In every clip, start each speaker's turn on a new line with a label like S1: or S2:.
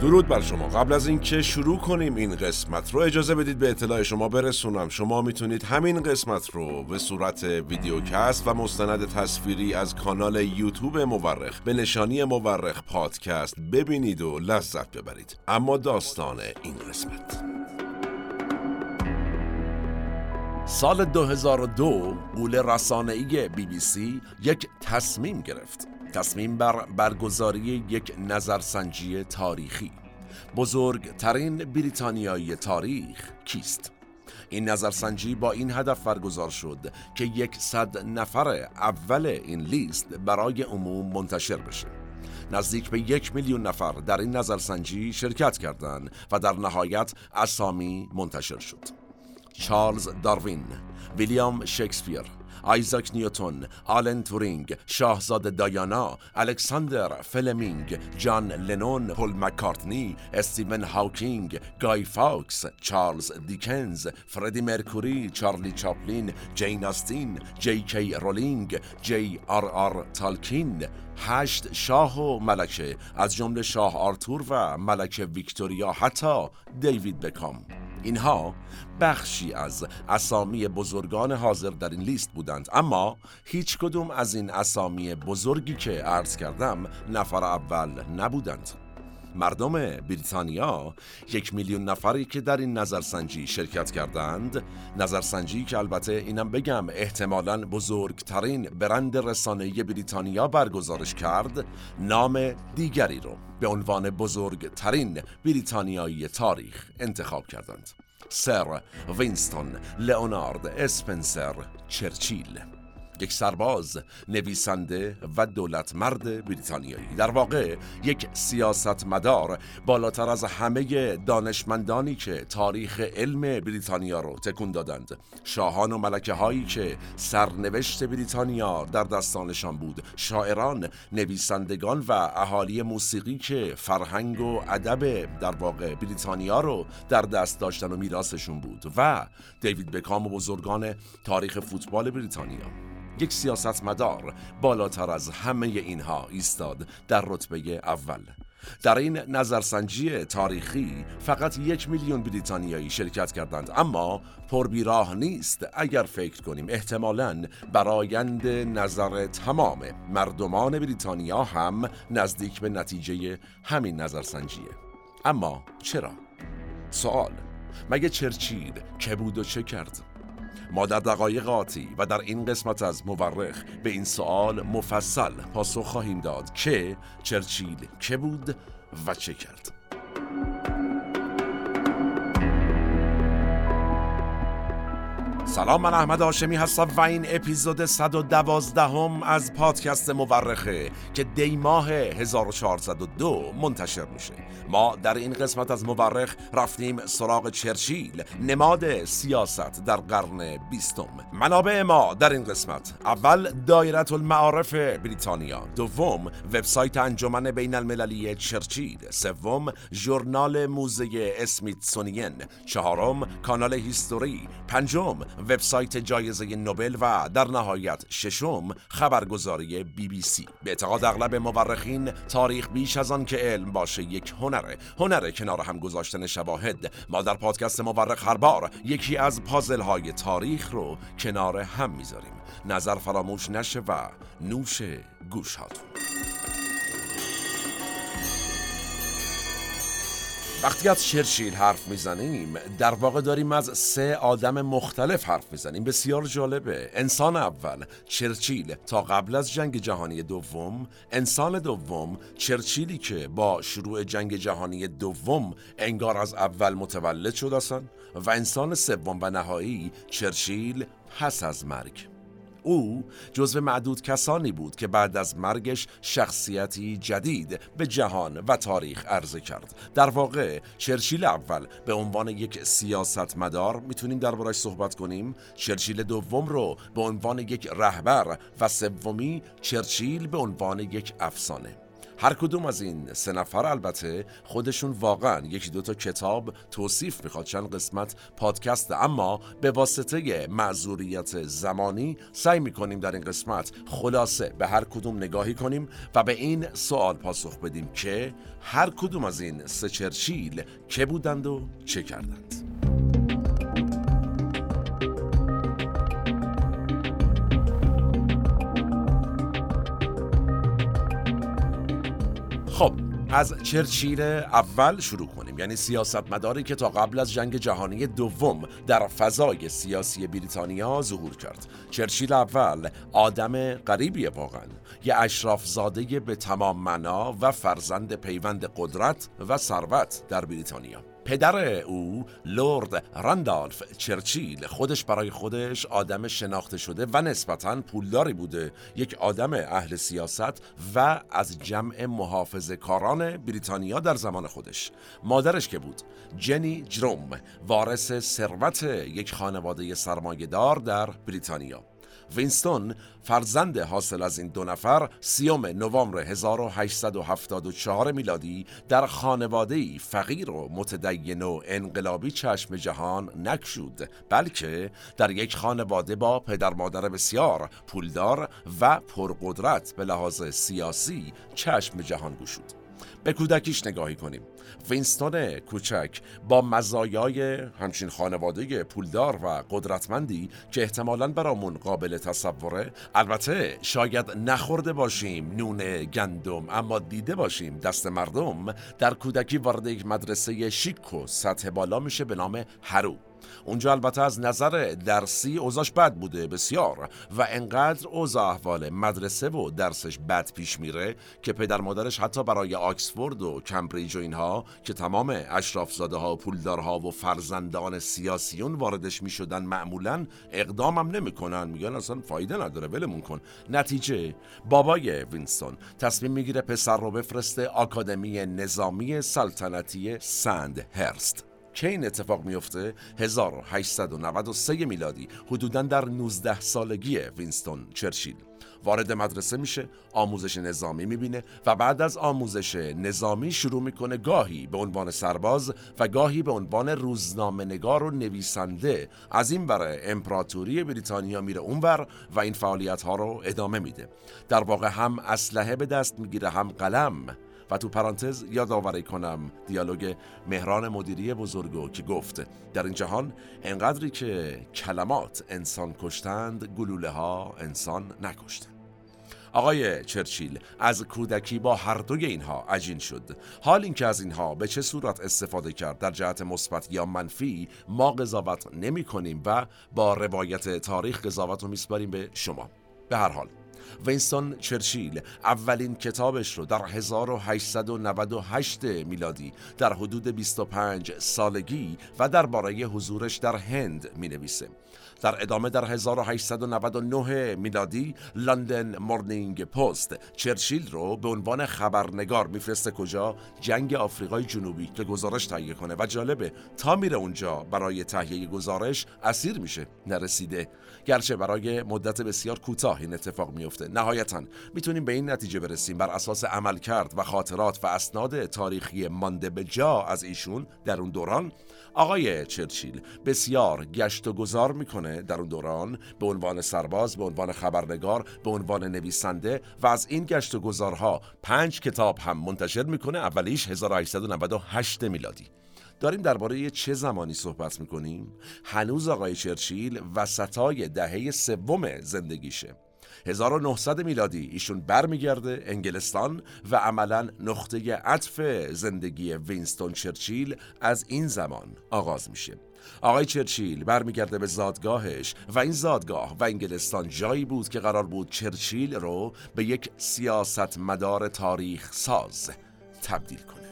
S1: درود بر شما. قبل از اینکه شروع کنیم این قسمت رو اجازه بدید به اطلاع شما برسونم. شما می‌تونید همین قسمت رو به صورت ویدیوکست و مستند تصویری از کانال یوتیوب مورخ به نشانی مورخ پادکست ببینید و لذت ببرید. اما داستان این قسمت. سال 2002 قول رسانه‌ای بی بی سی یک تصمیم گرفت. تصمیم بر برگزاری یک نظرسنجی تاریخی. بزرگترین بریتانیایی تاریخ کیست؟ این نظرسنجی با این هدف برگزار شد که یکصد نفر اول این لیست برای عموم منتشر بشه. نزدیک به یک میلیون نفر در این نظرسنجی شرکت کردند و در نهایت اسامی منتشر شد. چارلز داروین ویلیام شکسپیر آیزاک نیوتون، آلن تورینگ، شاهزاده دایانا، الکساندر فلمینگ، جان لنون، پول مکارتنی، استیون هاوکینگ، گای فاکس، چارلز دیکنز، فردی مرکوری، چارلی چاپلین، جین آستین، جی کی رولینگ، جی آر آر تالکین، هشت شاه و ملکه از جمله شاه آرتور و ملکه ویکتوریا حتی دیوید بکام اینها بخشی از اسامی بزرگان حاضر در این لیست بودند. اما هیچ کدوم از این اسامی بزرگی که عرض کردم نفر اول نبودند. مردم بریتانیا یک میلیون نفری که در این نظرسنجی شرکت کردند. نظرسنجی که البته اینم بگم احتمالا بزرگترین برند رسانه‌ای بریتانیا برگزارش کرد نام دیگری رو به عنوان بزرگترین بریتانیایی تاریخ انتخاب کردند. سر وینستون لئونارد اسپنسر چرچیل. یک سرباز نویسنده و دولت مرد بریتانیایی. در واقع یک سیاستمدار بالاتر از همه دانشمندانی که تاریخ علم بریتانیا رو تکون دادند. شاهان و ملکه هایی که سرنوشت بریتانیا در دستانشان بود. شاعران نویسندگان و اهالی موسیقی که فرهنگ و ادب در واقع بریتانیا رو در دست داشتن و میراثشون بود. و دیوید بکام و بزرگان تاریخ فوتبال بریتانیا. یک سیاستمدار بالاتر از همه اینها ایستاد در رتبه اول در این نظرسنجی تاریخی فقط یک میلیون بریتانیایی شرکت کردند اما پربیراه نیست اگر فکر کنیم احتمالا برایند نظر تمام مردمان بریتانیا هم نزدیک به نتیجه همین نظرسنجیه اما چرا؟ سوال مگه چرچیل که بود و چه کرد؟ ما در دقایق آتی و در این قسمت از مورخ به این سوال مفصل پاسخ خواهیم داد که چرچیل که بود و چه کرد. سلام من احمد آشمی هستم و این اپیزود 112 هم از پادکست مورخه که دی ماه 1402 منتشر میشه. ما در این قسمت از مورخ رفتیم سراغ چرچیل نماد سیاست در قرن بیستم. منابع ما در این قسمت اول دایره المعارف بریتانیا دوم وبسایت انجمن بین المللی چرچیل سوم ژورنال موزه اسمیتسونین چهارم کانال هیستوری پنجم وبسایت جایزه نوبل و در نهایت ششم خبرگزاری بی بی سی. به اعتقاد اغلب مورخین تاریخ بیش از آن که علم باشه یک هنره. هنره کنار هم گذاشتن شواهد. ما در پادکست مورخ هر بار یکی از پازل های تاریخ رو کنار هم می‌ذاریم. نظر فراموش نشه و نوش گوش هاتون وقتی از چرچیل حرف می‌زنیم در واقع داریم از سه آدم مختلف حرف می‌زنیم. بسیار جالبه. انسان اول چرچیل. تا قبل از جنگ جهانی دوم انسان دوم چرچیلی که با شروع جنگ جهانی دوم انگار از اول متولد شد اصلا و انسان سوم و نهایی چرچیل پس از مرگ. او جزو معدود کسانی بود که بعد از مرگش شخصیتی جدید به جهان و تاریخ عرضه کرد. در واقع چرچیل اول به عنوان یک سیاستمدار می‌تونیم دربارش صحبت کنیم. چرچیل دوم رو به عنوان یک رهبر و سومی چرچیل به عنوان یک افسانه. هر کدوم از این سه نفر البته خودشون واقعا یکی دوتا کتاب توصیف می‌خواد. چند قسمت پادکست. اما به واسطه معذوریت زمانی سعی می‌کنیم در این قسمت خلاصه به هر کدوم نگاهی کنیم و به این سوال پاسخ بدیم که هر کدوم از این سه چرچیل که بودند و چه کردند. خب. از چرچیل اول شروع کنیم. یعنی سیاستمداری که تا قبل از جنگ جهانی دوم در فضای سیاسی بریتانیا ظهور کرد. چرچیل اول آدم غریبیه واقعا. یه اشراف زاده به تمام معنا و فرزند پیوند قدرت و ثروت در بریتانیا. پدر او لورد راندالف چرچیل خودش برای خودش آدم شناخته شده و نسبتا پولداری بوده. یک آدم اهل سیاست و از جمع محافظ کاران بریتانیا در زمان خودش. مادرش که بود جنی جروم وارث ثروت یک خانواده سرمایهدار در بریتانیا. وینستون فرزند حاصل از این دو نفر سی‌ام نوامبر 1874 میلادی در خانواده فقیر و متدین و انقلابی چشم جهان نگشود بلکه در یک خانواده با پدر مادر بسیار پولدار و پرقدرت به لحاظ سیاسی چشم جهان گشود. به کودکیش نگاهی کنیم. وینستون کوچک با مزایای همچین خانواده پولدار و قدرتمندی که احتمالا برامون قابل تصوره. البته شاید نخورده باشیم نون گندم اما دیده باشیم دست مردم در کودکی وارد یک مدرسه شیک و سطح بالا میشه به نام هرو. اونجا البته از نظر درسی اوضاش بد بوده بسیار و انقدر اوضاع احوال مدرسه و درسش بد پیش میره که پدر مادرش حتی برای آکسفورد و کمبریج و اینها که تمام اشرافزاده ها و پولدارها و فرزندان سیاسیون واردش می‌شدن معمولا اقدامم نمی‌کنن. میگن اصلا فایده نداره ولمون کن. نتیجه بابای وینستون تصمیم می‌گیره پسر رو بفرسته آکادمی نظامی سلطنتی سند هرست که این اتفاق میفته 1893 میلادی حدودا در 19 سالگی وینستون چرچیل. وارد مدرسه میشه آموزش نظامی می‌بینه و بعد از آموزش نظامی شروع می‌کنه گاهی به عنوان سرباز و گاهی به عنوان روزنامه نگار و نویسنده. از این برای امپراتوری بریتانیا میره اونور و این فعالیت ها رو ادامه میده. در واقع هم اسلحه به دست می‌گیره هم قلم. و تو پرانتز یادآوری کنم دیالوگ مهران مدیری بزرگو که گفت در این جهان انقدری که کلمات انسان کشتند گلوله ها انسان نکشتند. آقای چرچیل از کودکی با هر دوی اینها عجین شد. حال اینکه از اینها به چه صورت استفاده کرد؟ در جهت مثبت یا منفی ما قضاوت نمی کنیم و با روایت تاریخ قضاوت رو میسپاریم به شما. به هر حال وینستون چرچیل اولین کتابش رو در 1898 میلادی در حدود 25 سالگی و درباره حضورش در هند می نویسه. در ادامه در 1899 میلادی لندن مورنینگ پست چرچیل رو به عنوان خبرنگار میفرسته کجا؟ جنگ آفریقای جنوبی که گزارش تهیه کنه. و جالبه تا میره اونجا برای تهیه گزارش اسیر میشه. نرسیده. گرچه برای مدت بسیار کوتاه این اتفاق میفته نهایتا می‌تونیم به این نتیجه برسیم. بر اساس عمل کرد و خاطرات و اسناد تاریخی مانده به جا از ایشون در اون دوران آقای چرچیل بسیار گشت و گذار می‌کنه در اون دوران به عنوان سرباز به عنوان خبرنگار به عنوان نویسنده و از این گشت و گذارها پنج کتاب هم منتشر می‌کنه اولیش 1898 میلادی. داریم درباره چه زمانی صحبت می‌کنیم؟ هنوز آقای چرچیل وسطای دهه سوم زندگیشه. 1900 میلادی ایشون برمیگرده انگلستان و عملا نقطه عطف زندگی وینستون چرچیل از این زمان آغاز میشه. آقای چرچیل برمیگرده به زادگاهش و این زادگاه و انگلستان جایی بود که قرار بود چرچیل رو به یک سیاست مدار تاریخ ساز تبدیل کنه.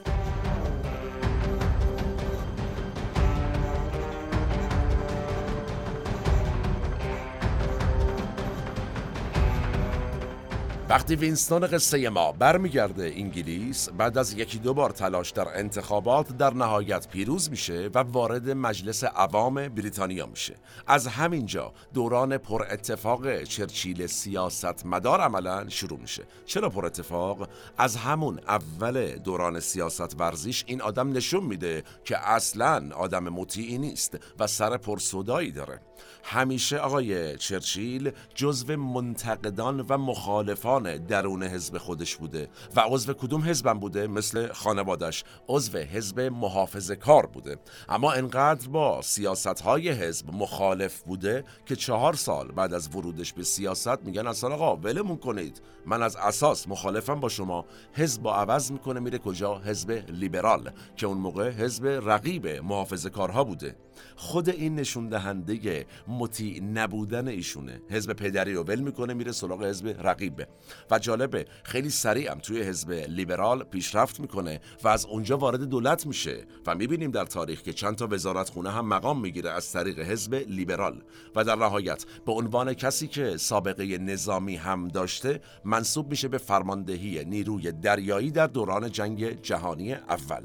S1: وقتی وینستون قصه ما برمیگرده انگلیس بعد از یکی دو بار تلاش در انتخابات در نهایت پیروز میشه و وارد مجلس عوام بریتانیا میشه. از همینجا دوران پر اتفاق چرچیل سیاست مدار عملا شروع میشه. چرا پر اتفاق؟ از همون اول دوران سیاست ورزیش این آدم نشون میده که اصلا آدم مطیعی نیست و سر پرسودایی داره. همیشه آقای چرچیل جزو منتقدان و مخالفان درون حزب خودش بوده و عضو کدوم حزبم بوده؟ مثل خانوادش. عضو حزب محافظ کار بوده. اما انقدر با سیاست های حزب مخالف بوده که چهار سال بعد از ورودش به سیاست میگن اصلا آقا ولمون کنید. من از اساس مخالفم با شما. حزب با عوض می‌کنه میره کجا؟ حزب لیبرال که اون موقع حزب رقیب محافظ کارها بوده. خود این نشون دهنده مطیع نبودن ایشونه. حزب پدری رو ول می‌کنه میره سراغ حزب رقیبه و جالبه خیلی سریع هم توی حزب لیبرال پیشرفت می‌کنه و از اونجا وارد دولت میشه. و می‌بینیم در تاریخ که چند تا وزارت خونه هم مقام می‌گیره از طریق حزب لیبرال. و در نهایت به عنوان کسی که سابقه نظامی هم داشته منصوب میشه به فرماندهی نیروی دریایی در دوران جنگ جهانی اول.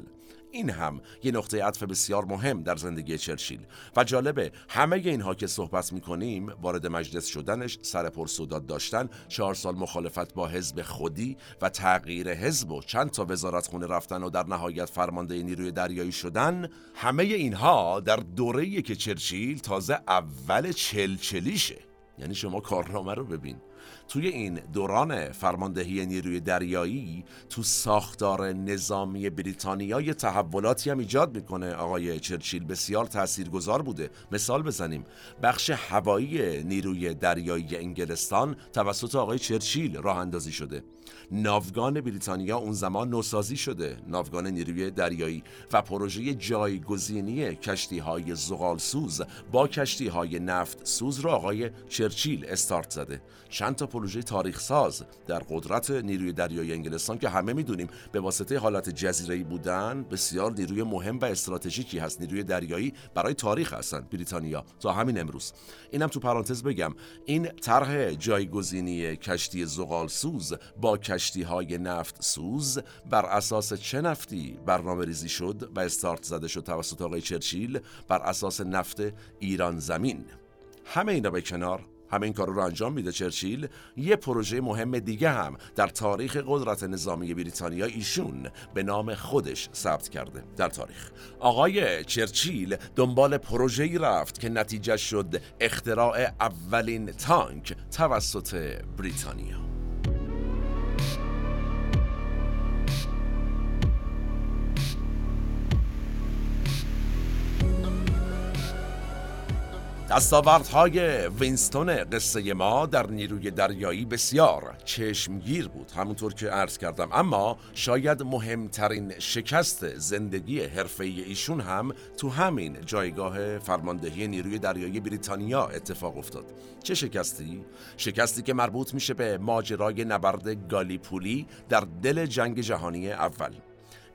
S1: این هم یه نقطه عطف بسیار مهم در زندگی چرچیل و جالبه همه اینها که صحبت می‌کنیم وارد مجلس شدنش سر پرسوداد داشتن چهار سال مخالفت با حزب خودی و تغییر حزب و چند تا وزارت خونه رفتن و در نهایت فرمانده نیروی دریایی شدن همه اینها در دوره که چرچیل تازه اول چلچلیشه. یعنی شما کارنامه رو ببین. توی این دوران فرماندهی نیروی دریایی تو ساختار نظامی بریتانیا یه تحولاتی هم ایجاد می‌کنه. آقای چرچیل بسیار تاثیرگذار بوده. مثال بزنیم. بخش هوایی نیروی دریایی انگلستان توسط آقای چرچیل راه اندازی شده. ناوگان بریتانیا اون زمان نوسازی شده. ناوگان نیروی دریایی و پروژه جایگزینی کشتی های زغالسوز با کشتی های نفت سوز را آقای چرچیل استارت زده. چند تا پروژه تاریخ ساز در قدرت نیروی دریایی انگلستان که همه می‌دونیم به واسطه حالت جزیره بودن بسیار نیروی مهم و استراتژیکی هست. نیروی دریایی برای تاریخ هستن بریتانیا تا همین امروز. اینم تو پرانتز بگم. این طرح جایگزینی کشتی زغالسوز با کشتی های نفت سوز بر اساس چه نفتی برنامه ریزی شد و استارت زده شد توسط آقای چرچیل بر اساس نفت ایران زمین؟ همه اینا به کنار همه این کار رو انجام میده چرچیل. یه پروژه مهم دیگه هم در تاریخ قدرت نظامی بریتانیا ایشون به نام خودش ثبت کرده در تاریخ. آقای چرچیل دنبال پروژه‌ای رفت که نتیجه شد اختراع اولین تانک توسط بریتانیا. دستاوردهای وینستون قصه ما در نیروی دریایی بسیار چشمگیر بود. همونطور که عرض کردم. اما شاید مهمترین شکست زندگی حرفه ایشون هم تو همین جایگاه فرماندهی نیروی دریایی بریتانیا اتفاق افتاد. چه شکستی؟ شکستی که مربوط میشه به ماجرای نبرد گالیپولی در دل جنگ جهانی اول.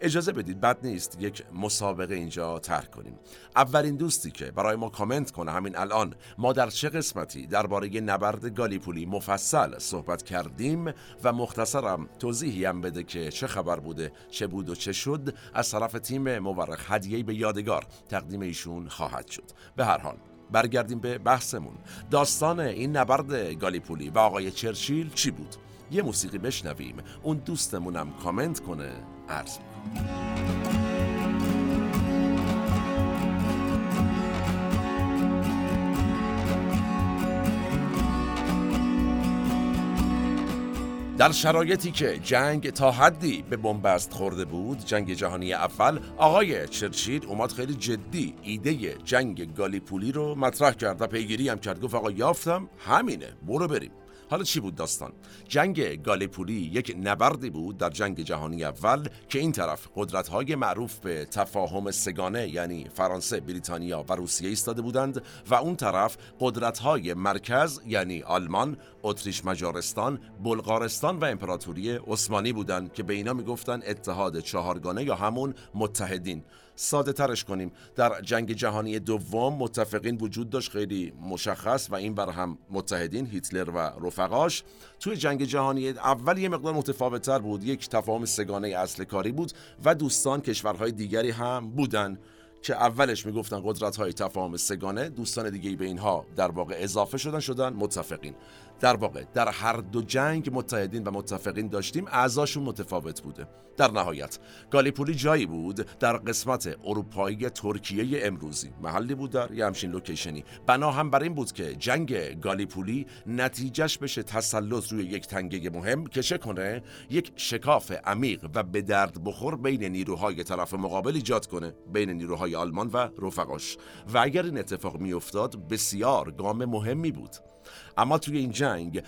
S1: اجازه بدید بد نیست یک مسابقه اینجا طرح کنیم. اولین دوستی که برای ما کامنت کنه همین الان. ما در چه قسمتی درباره نبرد گالیپولی مفصل صحبت کردیم و مختصرم توضیحی هم بده که چه خبر بوده چه بود و چه شد. از طرف تیم مورخ هدیه‌ای به یادگار تقدیم ایشون خواهد شد. به هر حال برگردیم به بحثمون. داستان این نبرد گالیپولی و آقای چرچیل چی بود؟ یه موسیقی بشنویم. اون دوستمونم کامنت کنه. عرض در شرایطی که جنگ تا حدی به بنبست خورده بود جنگ جهانی اول آقای چرچیل اومد خیلی جدی ایده جنگ گالیپولی رو مطرح کرد و پیگیری هم کرد. گفت آقا یافتم. همینه. برو بریم. حالا چی بود داستان؟ جنگ گالیپولی یک نبردی بود در جنگ جهانی اول که این طرف قدرت‌های معروف به تفاهم سگانه یعنی فرانسه، بریتانیا و روسیه ایستاده بودند و اون طرف قدرت‌های مرکز یعنی آلمان، اتریش مجارستان، بلغارستان و امپراتوری عثمانی بودند که به اینا می‌گفتن اتحاد چهارگانه یا همون متحدین. ساده ترش کنیم. در جنگ جهانی دوم متفقین وجود داشت خیلی مشخص و این بر هم متحدین هیتلر و رفقاش. توی جنگ جهانی اول یه مقدار متفاوتتر بود. یک تفاهم سگانه اصل کاری بود و دوستان کشورهای دیگری هم بودن که اولش می‌گفتن قدرت های تفاهم سگانه. دوستان دیگه به اینها در واقع اضافه شدن شدن متفقین. در واقع در هر دو جنگ متحدین و متفقین داشتیم اعضاشون متفاوت بوده. در نهایت گالیپولی جایی بود در قسمت اروپایی ترکیه امروزی. محلی بود در یه همچین لوکیشنی. بنا هم بر این بود که جنگ گالیپولی نتیجهش بشه تسلط روی یک تنگه مهم که چه کنه؟ یک شکاف عمیق و به درد بخور بین نیروهای طرف مقابل ایجاد کنه بین نیروهای آلمان و رفقاش. و اگر این اتفاق میافتاد بسیار گام مهمی بود. اما توی این جنگ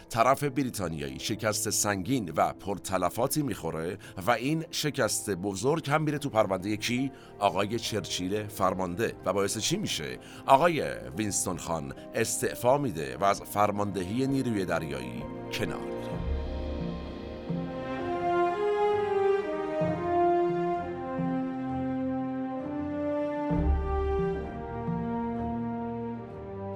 S1: طرف بریتانیایی شکست سنگین و پرتلفاتی می‌خوره و این شکست بزرگ هم میره تو پرونده کی؟ آقای چرچیل فرمانده. و باعث چی میشه؟ آقای وینستون خان استعفا میده و از فرماندهی نیروی دریایی کنار.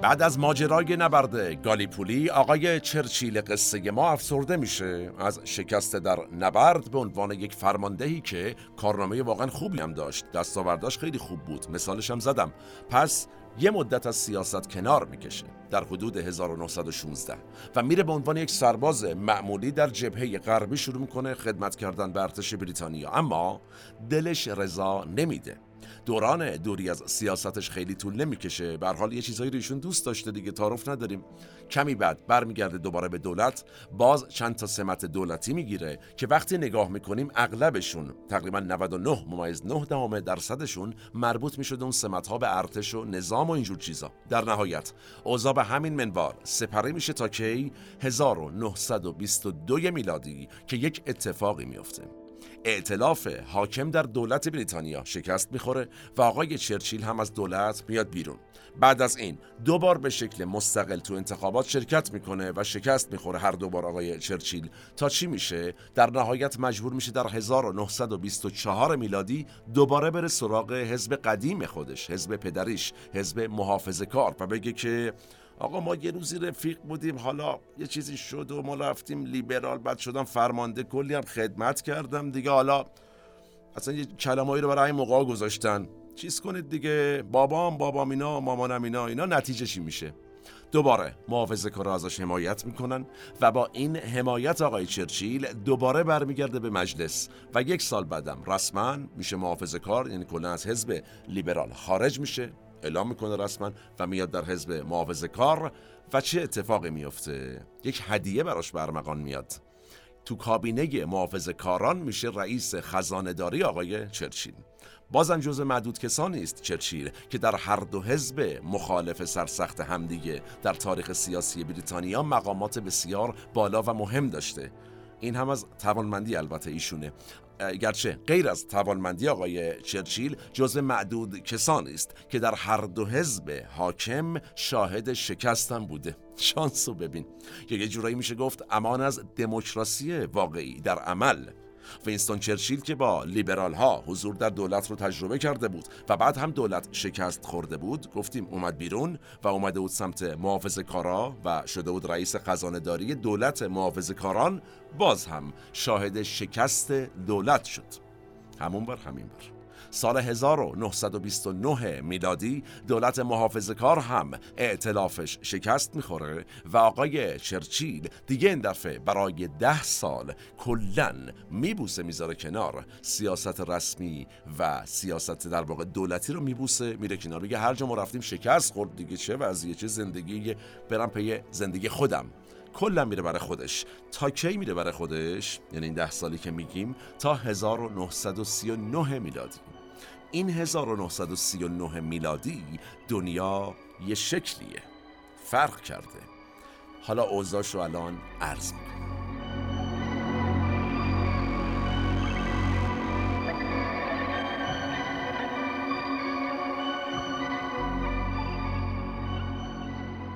S1: بعد از ماجرای نبرد گالیپولی آقای چرچیل قصه ما افسرده میشه. از شکست در نبرد به عنوان یک فرماندهی که کارنامه واقعا خوبی هم داشت. دستاورداش خیلی خوب بود. مثالش هم زدم. پس یه مدت از سیاست کنار می‌کشه. در حدود 1916 و میره به عنوان یک سرباز معمولی در جبهه غربی شروع می‌کنه خدمت کردن به ارتش بریتانیا. اما دلش رضا نمیده. دوران دوری از سیاستش خیلی طول نمی‌کشه. به حال یه چیزایی رو دوست داشته دیگه تعارف نداریم. کمی بعد برمیگرده دوباره به دولت باز چند تا سمت دولتی می‌گیره که وقتی نگاه می‌کنیم اغلبشون تقریبا 99 ممیز 9 دهم درصدشون مربوط می‌شده اون سمت ها به ارتش و نظام و اینجور چیزا. در نهایت اوضاع به همین منوال سپری میشه تا کی؟ 1922 میلادی که یک اتفاقی میفته ائتلاف حاکم در دولت بریتانیا شکست می‌خوره و آقای چرچیل هم از دولت میاد بیرون. بعد از این دو بار به شکل مستقل تو انتخابات شرکت می‌کنه و شکست می‌خوره هر دو بار آقای چرچیل. تا چی میشه؟ در نهایت مجبور میشه در 1924 میلادی دوباره بره سراغ حزب قدیم خودش حزب پدریش حزب محافظه کار و بگه که آقا ما یه روزی رفیق بودیم حالا یه چیزی شد و ما رفتیم لیبرال بعد شدم فرمانده کلی هم خدمت کردم دیگه. حالا اصلا یه کلمایی رو برای این موقع گذاشتن. چیز کنید دیگه؟ بابام بابام اینا مامانم اینا اینا نتیجه چی میشه؟ دوباره محافظه کار ازش حمایت می‌کنن و با این حمایت آقای چرچیل دوباره برمیگرده به مجلس و یک سال بعدم رسما میشه محافظه کار یعنی کلا از حزب لیبرال خارج میشه. اعلام می‌کنه رسما و میاد در حزب محافظه کار و چه اتفاقی میفته یک هدیه براش برمغان میاد. تو کابینه محافظ کاران میشه رئیس خزانداری آقای چرچیل. بازم جز معدود کسانی است چرچیل که در هر دو حزب مخالف سرسخت همدیگه در تاریخ سیاسی بریتانیا مقامات بسیار بالا و مهم داشته. این هم از توانمندی البته ایشونه. گرچه غیر از توانمندی آقای چرچیل جز معدود کسانی است که در هر دو حزب حاکم شاهد شکستم بوده. شانسو ببین. که یه جورایی میشه گفت امان از دموکراسی واقعی در عمل. وینستون چرچیل که با لیبرال ها حضور در دولت رو تجربه کرده بود و بعد هم دولت شکست خورده بود گفتیم اومد بیرون و اومده بود سمت محافظ کارا و شده بود رئیس خزانه دولت محافظ کاران. باز هم شاهد شکست دولت شد. همون بر همین بر سال 1929 میلادی دولت محافظ کار هم اعتلافش شکست می‌خوره و آقای چرچیل دیگه این دفعه برای ده سال کلن میبوسه می‌ذاره کنار. سیاست رسمی و سیاست در واقع دولتی رو میبوسه میره کنار. میگه هر جا ما رفتیم شکست خورد دیگه چه وضعیه چه زندگی برم پی زندگی خودم. کلا میره برای خودش. تا کی میره برای خودش؟ یعنی این ده سالی که میگیم تا 1939 میلادی. این 1939 میلادی دنیا یه شکلیه. فرق کرده. حالا اوضاش رو الان عرض می‌کنم.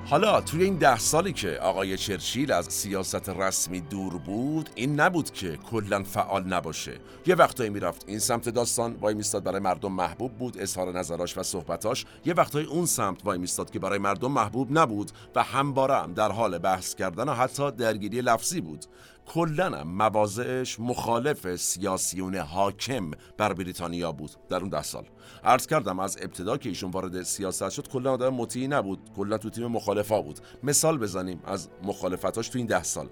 S1: حالا توی این ده سالی که آقای چرچیل از سیاست رسمی دور بود این نبود که کلا فعال نباشه. یه وقتایی می‌رفت این سمت داستان وای میستاد برای مردم محبوب بود اظهار نظراش و صحبتاش. یه وقتای اون سمت وای میستاد که برای مردم محبوب نبود و همباره هم در حال بحث کردن و حتی درگیری لفظی بود. کلا مواضعش مخالف سیاسیون حاکم بر بریتانیا بود در اون ده سال. عرض کردم از ابتدا که ایشون وارد سیاست شد کلا آدم مطیعی نبود. کلا تو تیم مخالفا بود. مثال بزنیم از مخالفتاش تو این ده سال.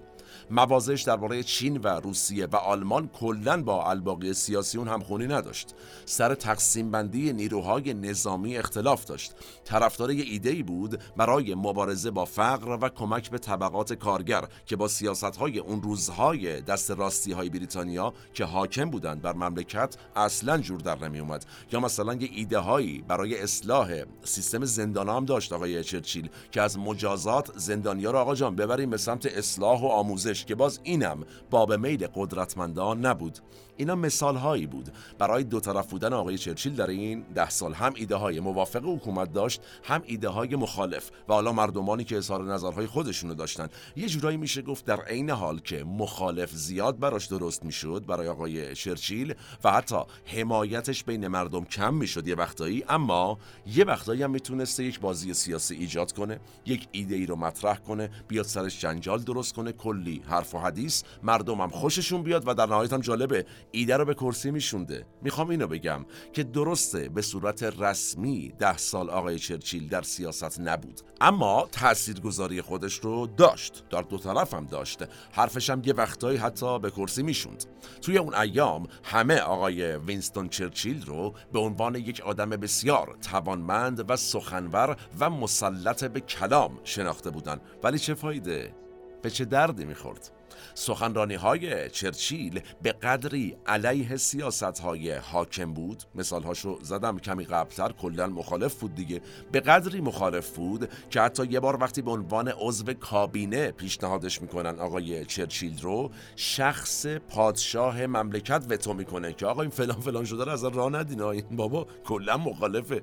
S1: موازش درباره چین و روسیه و آلمان کلا با الباقی سیاسیون هم خونی نداشت. سر تقسیم بندی نیروهای نظامی اختلاف داشت. طرفدار ایده ای بود برای مبارزه با فقر و کمک به طبقات کارگر که با سیاست های اون روزهای دست راستی های بریتانیا که حاکم بودند بر مملکت اصلا جور در نمی اومد یا مثلا یه ایده هایی برای اصلاح سیستم زندان هم داشت آقای چرچیل که از مجازات زندانیا رو آقا جان ببریم به سمت اصلاح و آموزش که باز اینم باب میل قدرتمندان نبود. اینا مثال هایی بود. برای دو طرف بودن آقای چرچیل در این ده سال هم ایده های موافق حکومت داشت هم ایده های مخالف و حالا مردمانی که اظهار نظرهای خودشونو داشتن. یه جورایی میشه گفت در عین حال که مخالف زیاد براش درست می‌شد برای آقای چرچیل و حتی حمایتش بین مردم کم می‌شد یه وقتایی. اما یه وقتایی هم می‌تونسته یک بازی سیاسی ایجاد کنه یک ایده ای رو مطرح کنه بیاد سرش جنجال درست کنه کلی حرف و حدیث مردم هم خوششون بیاد و در نهایت هم جالبه ایده رو به کرسی میشونده. می‌خوام اینو بگم که درسته به صورت رسمی ده سال آقای چرچیل در سیاست نبود اما تاثیرگذاری خودش رو داشت. در دو طرف هم داشت. حرفش هم یه وقتایی حتی به کرسی می‌شوند. توی اون ایام همه آقای وینستون چرچیل رو به عنوان یک آدم بسیار توانمند و سخنور و مسلط به کلام شناخته بودن. ولی چه فایده؟ به چه دردی می‌خورد؟ سخنرانی های چرچیل به قدری علیه سیاست های حاکم بود. مثال هاشو زدم کمی قبلتر کلا مخالف بود دیگه. به قدری مخالف بود که حتی یه بار وقتی به عنوان عضو کابینه پیشنهادش می‌کنن آقای چرچیل رو شخص پادشاه مملکت وتو می‌کنه که آقا این فلان فلان شده رو از راه ندین. این بابا کلا مخالفه.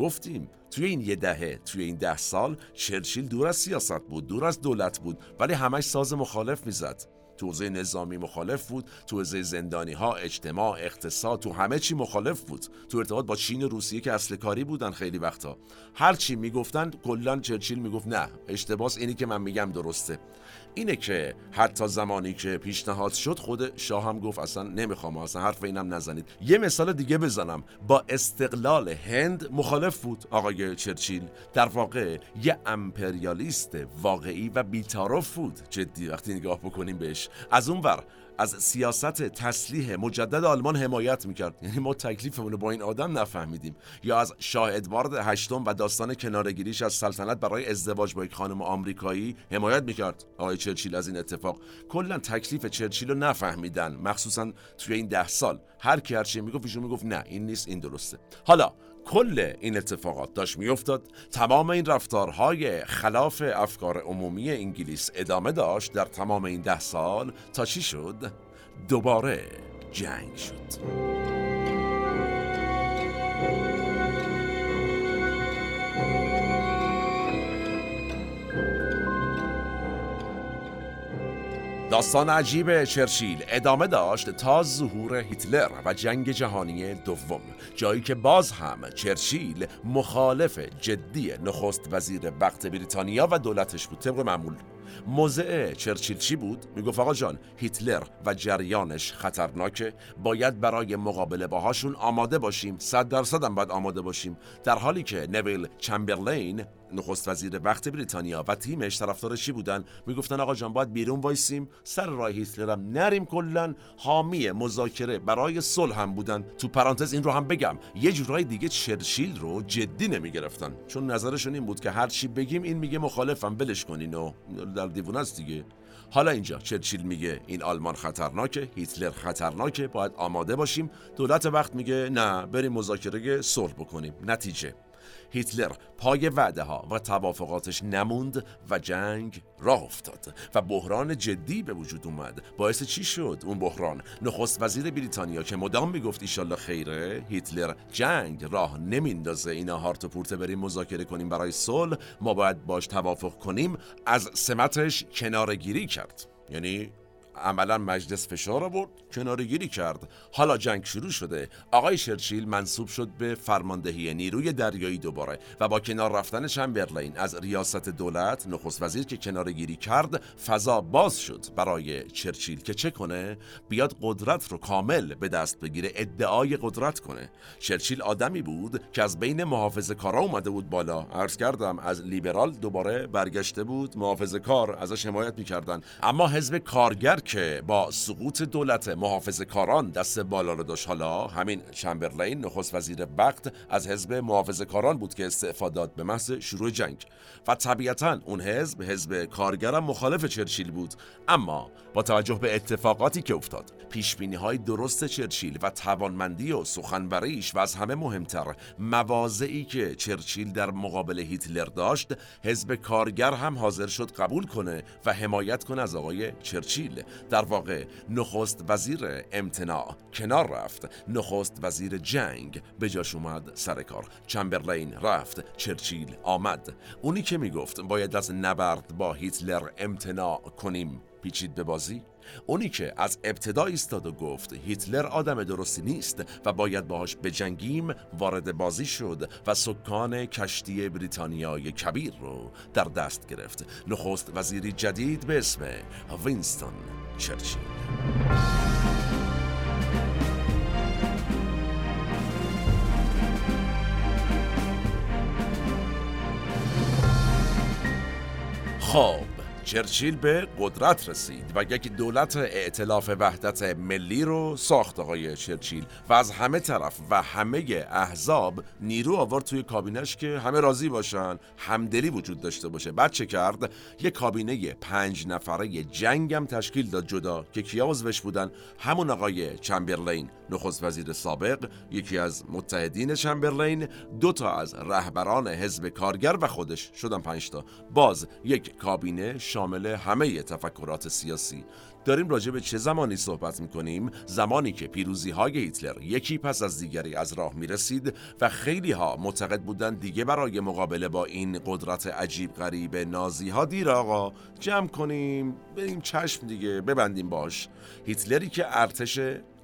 S1: گفتیم توی این یه دهه توی این ده سال چرچیل دور از سیاست بود دور از دولت بود ولی همش ساز مخالف می‌زد. تو حوزه نظامی مخالف بود تو حوزه زندانی ها اجتماع اقتصاد تو همه چی مخالف بود. تو ارتباط با چین و روسیه که اصل کاری بودن خیلی وقتا هر چی می‌گفتن کلا چرچیل می‌گفت نه اشتباس اینی که من میگم درسته. اینه که حتی زمانی که پیشنهاد شد خود شاه هم گفت اصلا نمی‌خوام اصلا حرف اینم نزنید. یه مثال دیگه بزنم. با استقلال هند مخالف بود آقای چرچیل. در واقع یه امپریالیست واقعی و بیتارف بود. جدی وقتی نگاه بکنیم بهش. از اون ور از سیاست تسلیح مجدد آلمان حمایت می‌کرد. یعنی ما تکلیفمون رو با این آدم نفهمیدیم. یا از شاه ادوارد هشتم و داستان کنارگیریش از سلطنت برای ازدواج با یک خانم آمریکایی حمایت می‌کرد. آقای چرچیل از این اتفاق کلا تکلیف چرچیل رو نفهمیدن مخصوصا توی این ده سال. هر کی هرچی می‌گفت ایشون می‌گفت نه این نیست این درسته. حالا کل این اتفاقات داشت میافتاد. تمام این رفتارهای خلاف افکار عمومی انگلیس ادامه داشت در تمام این ده سال تا چی شد؟ دوباره جنگ شد. داستان عجیب چرچیل ادامه داشت تا ظهور هیتلر و جنگ جهانی دوم جایی که باز هم چرچیل مخالف جدی نخست وزیر وقت بریتانیا و دولتش بود طبق معمول موضع چرچیل چی بود؟ می‌گفت آقا جان هیتلر و جریانش خطرناکه باید برای مقابله باهاشون آماده باشیم صد درصد هم باید آماده باشیم در حالی که نویل چمبرلین نخست وزیر وقت بریتانیا و تیمش طرفدار چی بودن. می‌گفتن آقا جان باید بیرون وایسیم. سر راه هیتلر هم نریم کلا. حامی مذاکره برای صلح هم بودن. تو پرانتز این رو هم بگم یه جورای دیگه چرچیل رو جدی نمی‌گرفتن. چون نظرشون این بود که هر چی بگیم این میگه مخالفم بلش کنین و در دیوونه است دیگه. حالا اینجا چرچیل میگه این آلمان خطرناکه هیتلر خطرناکه باید آماده باشیم. دولت وقت میگه نه بریم مذاکره صلح بکنیم. نتیجه. هیتلر پای وعده ها و توافقاتش نموند و جنگ راه افتاد و بحران جدی به وجود اومد. باعث چی شد اون بحران؟ نخست وزیر بریتانیا که مدام می‌گفت ایشالله خیره هیتلر جنگ راه نمیندازه اینا هارت و پورته بریم مذاکره کنیم برای صلح. ما باید باش توافق کنیم. از سمتش کنارگیری کرد. یعنی عملا مجلس فشار آورد کنارگیری کرد. حالا جنگ شروع شده. آقای شرچیل منصوب شد به فرماندهی نیروی دریایی دوباره و با کنار رفتن چمبرلین از ریاست دولت نخست وزیر که کنارگیری کرد فضا باز شد برای چرچیل که چه کنه؟ بیاد قدرت رو کامل به دست بگیره ادعای قدرت کنه. چرچیل آدمی بود که از بین محافظه کارا اومده بود بالا. عرض کردم از لیبرال دوباره برگشته بود محافظه کار ازش حمایت می‌کردن. اما حزب کارگر که با سقوط دولت محافظ کاران دست بالا رو داشت. حالا همین چمبرلین نخست وزیر وقت از حزب محافظ کاران بود که استعفا داد به محض شروع جنگ. و طبیعتا اون حزب حزب کارگرم مخالف چرچیل بود. اما با توجه به اتفاقاتی که افتاد پیش های درست چرچیل و توانمندی و سخنوریش و از همه مهمتر مواضعی که چرچیل در مقابل هیتلر داشت حزب کارگر هم حاضر شد قبول کنه و حمایت کنه از آقای چرچیل. در واقع نخست وزیر امتناع کنار رفت. نخست وزیر جنگ به جاش اومد سر کار. چمبرلین رفت چرچیل آمد. اونی که می‌گفت باید از نبرد با هیتلر امتناع کنیم پیچید به بازی؟ اونی که از ابتدا ایستاد و گفت هیتلر آدم درستی نیست و باید باهاش بجنگیم وارد بازی شد و سکان کشتی بریتانیای کبیر رو در دست گرفت. نخست وزیری جدید به اسم وینستون. چرچیل خب چرچیل به قدرت رسید و یک دولت ائتلاف وحدت ملی رو ساخت آقای چرچیل و از همه طرف و همه احزاب نیرو آورد توی کابینش که همه راضی باشن همدلی وجود داشته باشه. بعد چه کرد؟ یک کابینه پنج نفره جنگم تشکیل داد جدا که کیا عضوش بودن. همون آقای چمبرلین نخست وزیر سابق یکی از متحدین چمبرلین دو تا از رهبران حزب کارگر و خودش. شدن پنج تا. باز یک کابینه شامل همه تفکرات سیاسی. داریم راجع به چه زمانی صحبت می‌کنیم؟ زمانی که پیروزی های هیتلر یکی پس از دیگری از راه می‌رسید و خیلی ها معتقد بودند دیگه برای مقابله با این قدرت عجیب غریب نازی ها دیر آقا جمع کنیم بریم چشم دیگه ببندیم باش. هیتلری که ارتش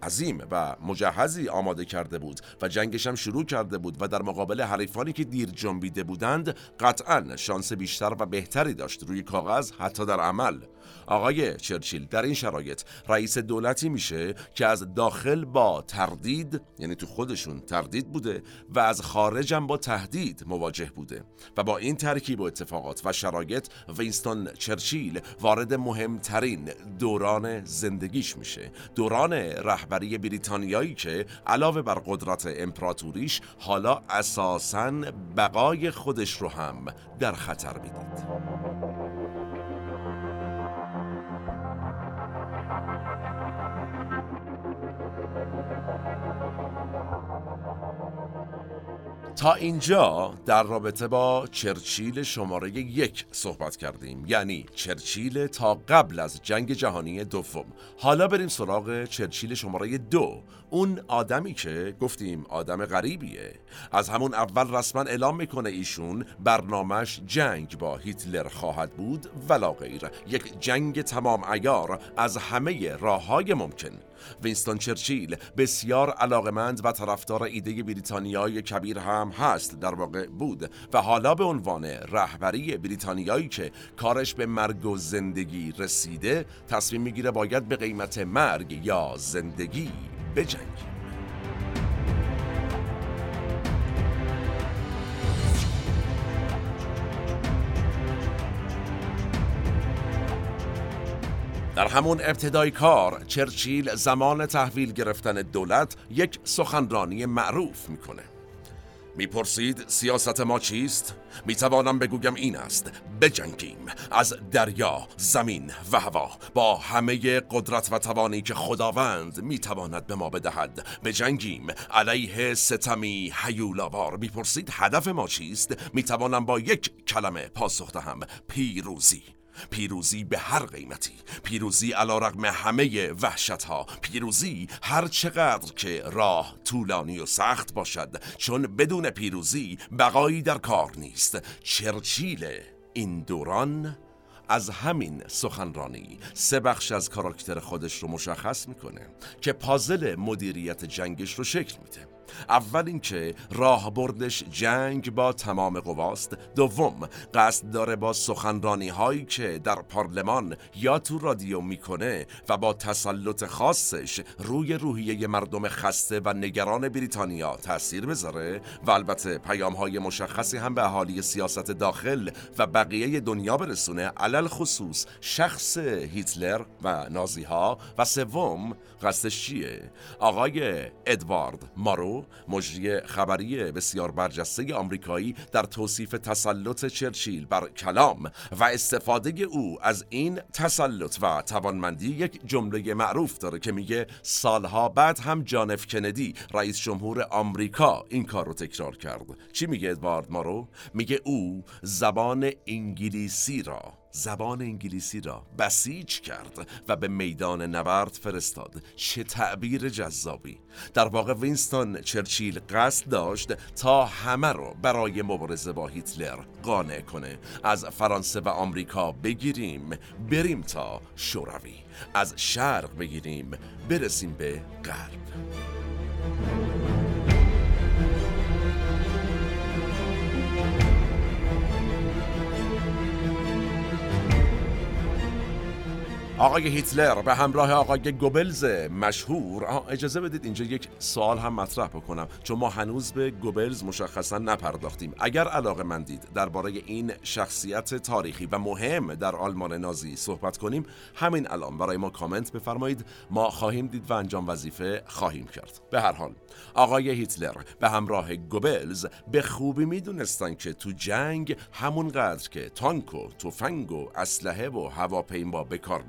S1: عظیم و مجهزی آماده کرده بود و جنگش هم شروع کرده بود و در مقابل حریفانی که دیر جنبیده بودند قطعا شانس بیشتر و بهتری داشت روی کاغذ حتی در عمل. آقای چرچیل در این شرایط رئیس دولتی میشه که از داخل با تردید یعنی تو خودشون تردید بوده و از خارجم با تهدید مواجه بوده و با این ترکیب و اتفاقات و شرایط وینستون چرچیل وارد مهمترین دوران زندگیش میشه. دوران رهبری بریتانیایی که علاوه بر قدرت امپراتوریش حالا اساساً بقای خودش رو هم در خطر می‌دید. تا اینجا در رابطه با چرچیل شماره یک صحبت کردیم. یعنی چرچیل تا قبل از جنگ جهانی دوم. حالا بریم سراغ چرچیل شماره دو. اون آدمی که گفتیم آدم غریبیه. از همون اول رسما اعلام می‌کنه ایشون برنامهش جنگ با هیتلر خواهد بود ولا غیر یک جنگ تمام ایار از همه راه های ممکن. وینستون چرچیل بسیار علاقمند و طرفدار ایده بریتانیای کبیر هم هست در واقع بود و حالا به عنوان رهبری بریتانیایی که کارش به مرگ و زندگی رسیده تصمیم می‌گیره باید به قیمت مرگ یا زندگی بجنگیم در همون ابتدای کار چرچیل زمان تحویل گرفتن دولت یک سخنرانی معروف می‌کنه. می‌پرسید سیاست ما چیست؟ می‌توانم بگویم این است بجنگیم. از دریا، زمین و هوا. با همه قدرت و توانی که خداوند می‌تواند به ما بدهد بجنگیم. علیه ستمی حیولاوار می‌پرسید هدف ما چیست؟ می‌توانم با یک کلمه پاسخ دهم پیروزی. پیروزی به هر قیمتی پیروزی علا رقم همه وحشت ها پیروزی هر چقدر که راه طولانی و سخت باشد چون بدون پیروزی بقایی در کار نیست. چرچیل این دوران از همین سخنرانی سه بخش از کاراکتر خودش رو مشخص می‌کنه که پازل مدیریت جنگش رو شکل میده. اول اینکه راه بردش جنگ با تمام قواست. دوم قصد داره با سخنرانی هایی که در پارلمان یا تو رادیو می‌کنه و با تسلط خاصش روی روحیه مردم خسته و نگران بریتانیا تاثیر بذاره و البته پیام های مشخصی هم به اهالی سیاست داخل و بقیه دنیا برسونه علل خصوص شخص هیتلر و نازی ها و سوم قصدش چیه؟ آقای ادوارد مارو مجری خبری بسیار برجسته آمریکایی در توصیف تسلط چرچیل بر کلام و استفاده او از این تسلط و توانمندی یک جمله معروف داره که میگه سالها بعد هم جانف کندی رئیس جمهور آمریکا این کار رو تکرار کرد. چی میگه ادوارد مارو؟ میگه او زبان انگلیسی را زبان انگلیسی را بسیج کرد و به میدان نبرد فرستاد. چه تعبیر جذابی. در واقع وینستون چرچیل قصد داشت تا همه رو برای مبارزه با هیتلر قانع کنه. از فرانسه و آمریکا بگیریم بریم تا شوروی. از شرق بگیریم برسیم به غرب. آقای هیتلر به همراه آقای گوبلز مشهور اجازه بدید اینجا یک سوال هم مطرح بکنم. چون ما هنوز به گوبلز مشخصا نپرداختیم. اگر علاقه من دید درباره این شخصیت تاریخی و مهم در آلمان نازی صحبت کنیم همین الان برای ما کامنت بفرمایید. ما خواهیم دید و انجام وظیفه خواهیم کرد. به هر حال آقای هیتلر به همراه گوبلز به خوبی می‌دونستن که تو جنگ همونقدر که تانک و تفنگ و اسلحه و هواپیما به کار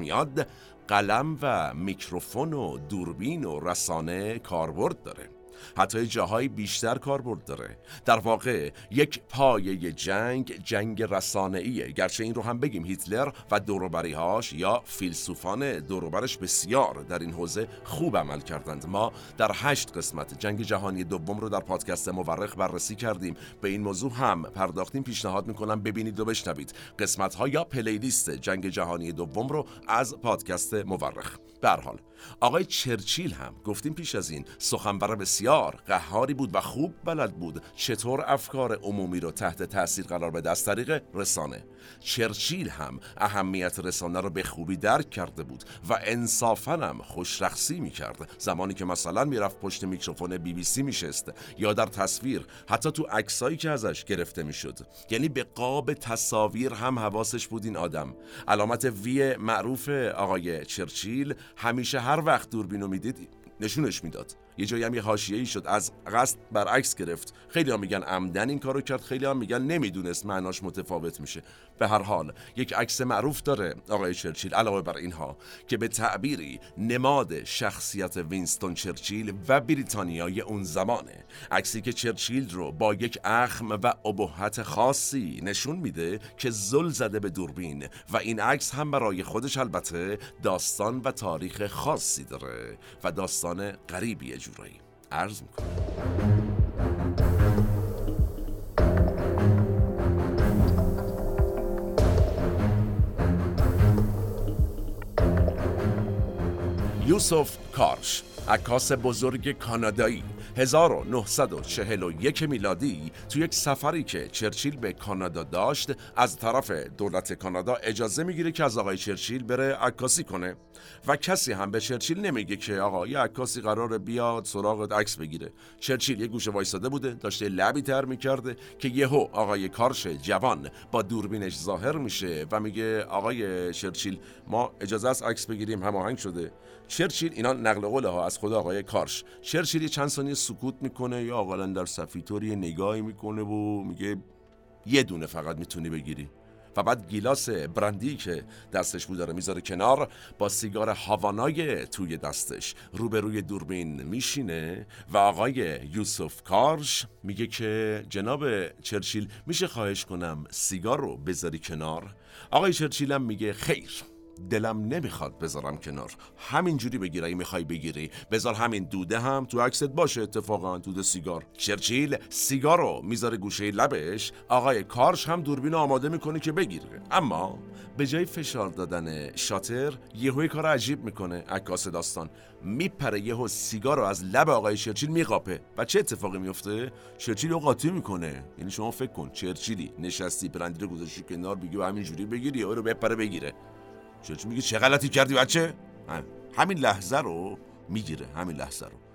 S1: قلم و میکروفون و دوربین و رسانه کاربرد داره. حتی جاهای بیشتر کاربرد داره. در واقع یک پایه جنگ جنگ رسانه‌ایه. گرچه این رو هم بگیم هیتلر و دوروبریهاش یا فیلسوفان دوروبرش بسیار در این حوزه خوب عمل کردند. ما در هشت قسمت جنگ جهانی دوم رو در پادکست مورخ بررسی کردیم. به این موضوع هم پرداختیم. پیشنهاد می‌کنم ببینید و بشنوید قسمت ها یا پلیلیست جنگ جهانی دوم رو از پادکست مورخ. به حال. آقای چرچیل هم گفتیم پیش از این سخنور بسیار قهاری بود و خوب بلد بود چطور افکار عمومی رو تحت تاثیر قرار بده از طریق رسانه. چرچیل هم اهمیت رسانه رو به خوبی درک کرده بود و انصافا هم خوشرخصی می‌کرد. زمانی که مثلا می‌رفت پشت میکروفون بی بی سی میشست یا در تصویر حتی تو عکسایی که ازش گرفته می‌شد. یعنی به قاب تصاویر هم حواسش بود این آدم. علامت وی معروف آقای چرچیل همیشه هر وقت دوربینو می‌دید نشونش می‌داد. یه جایی هم یه ای شد از قصد برعکس گرفت. خیلی هم میگن عمدن این کارو کرد خیلی هم میگن نمی‌دونست معناش متفاوت میشه. به هر حال یک عکس معروف داره آقای چرچیل علاوه بر اینها که به تعبیری نماد شخصیت وینستون چرچیل و بریتانیای اون زمانه. عکسی که چرچیل رو با یک اخم و ابهت خاصی نشون میده که زل زده به دوربین و این عکس هم برای خودش البته داستان و تاریخ خاصی داره و داستان غریبیه جورایی. عرض می‌کنم. یوسف کارش عکاس بزرگ کانادایی. 1941 میلادی تو یک سفری که چرچیل به کانادا داشت از طرف دولت کانادا اجازه می‌گیره که از آقای چرچیل بره عکاسی کنه. و کسی هم به چرچیل نمیگه که آقا یه عکاسی قرار بیاد سراغ عکس بگیره. چرچیل یه گوشه وایساده بوده داشته لبی تر می‌کرده که یهو آقای کارش جوان با دوربینش ظاهر میشه و میگه آقای چرچیل ما اجازه است عکس بگیریم هماهنگ شده. چرچیل اینا نقل قول ها از خود آقای کارش. چرچیل چند ثانیه سکوت می‌کنه یا اقلا در صفیتور یه نگاهی می‌کنه و میگه یه دونه فقط می‌تونی بگیری. و بعد گیلاس برندی که دستش بود داره می‌ذاره کنار با سیگار هاوانای توی دستش روبروی دوربین میشینه و آقای یوسف کارش میگه که جناب چرچیل میشه خواهش کنم سیگار رو بذاری کنار؟ آقای چرچیل هم میگه خیر. دلم نمی‌خواد بذارم کنار. همینجوری بگیر اگه می‌خوای بگیری. بذار همین دوده هم تو عکست باشه اتفاقا دوده سیگار. چرچیل سیگار رو می‌ذاره گوشه لبش. آقای کارش هم دوربین آماده می‌کنه که بگیره. اما به جای فشار دادن شاتر یهوی کار عجیب می‌کنه. عکاس داستان. میپره یهو سیگار رو از لب آقای چرچیل میقاپه. و چه اتفاقی میفته چرچیل رو قاطی می‌کنه. یعنی شما فکر کن چرچیلی نشستی برندی رو گذاشتی کنار بگی همینجوری بگیری یا رو بپره بگیره. چرچیل میگه چه غلطی کردی بچه؟ همین لحظه رو می‌گیره همین لحظه رو.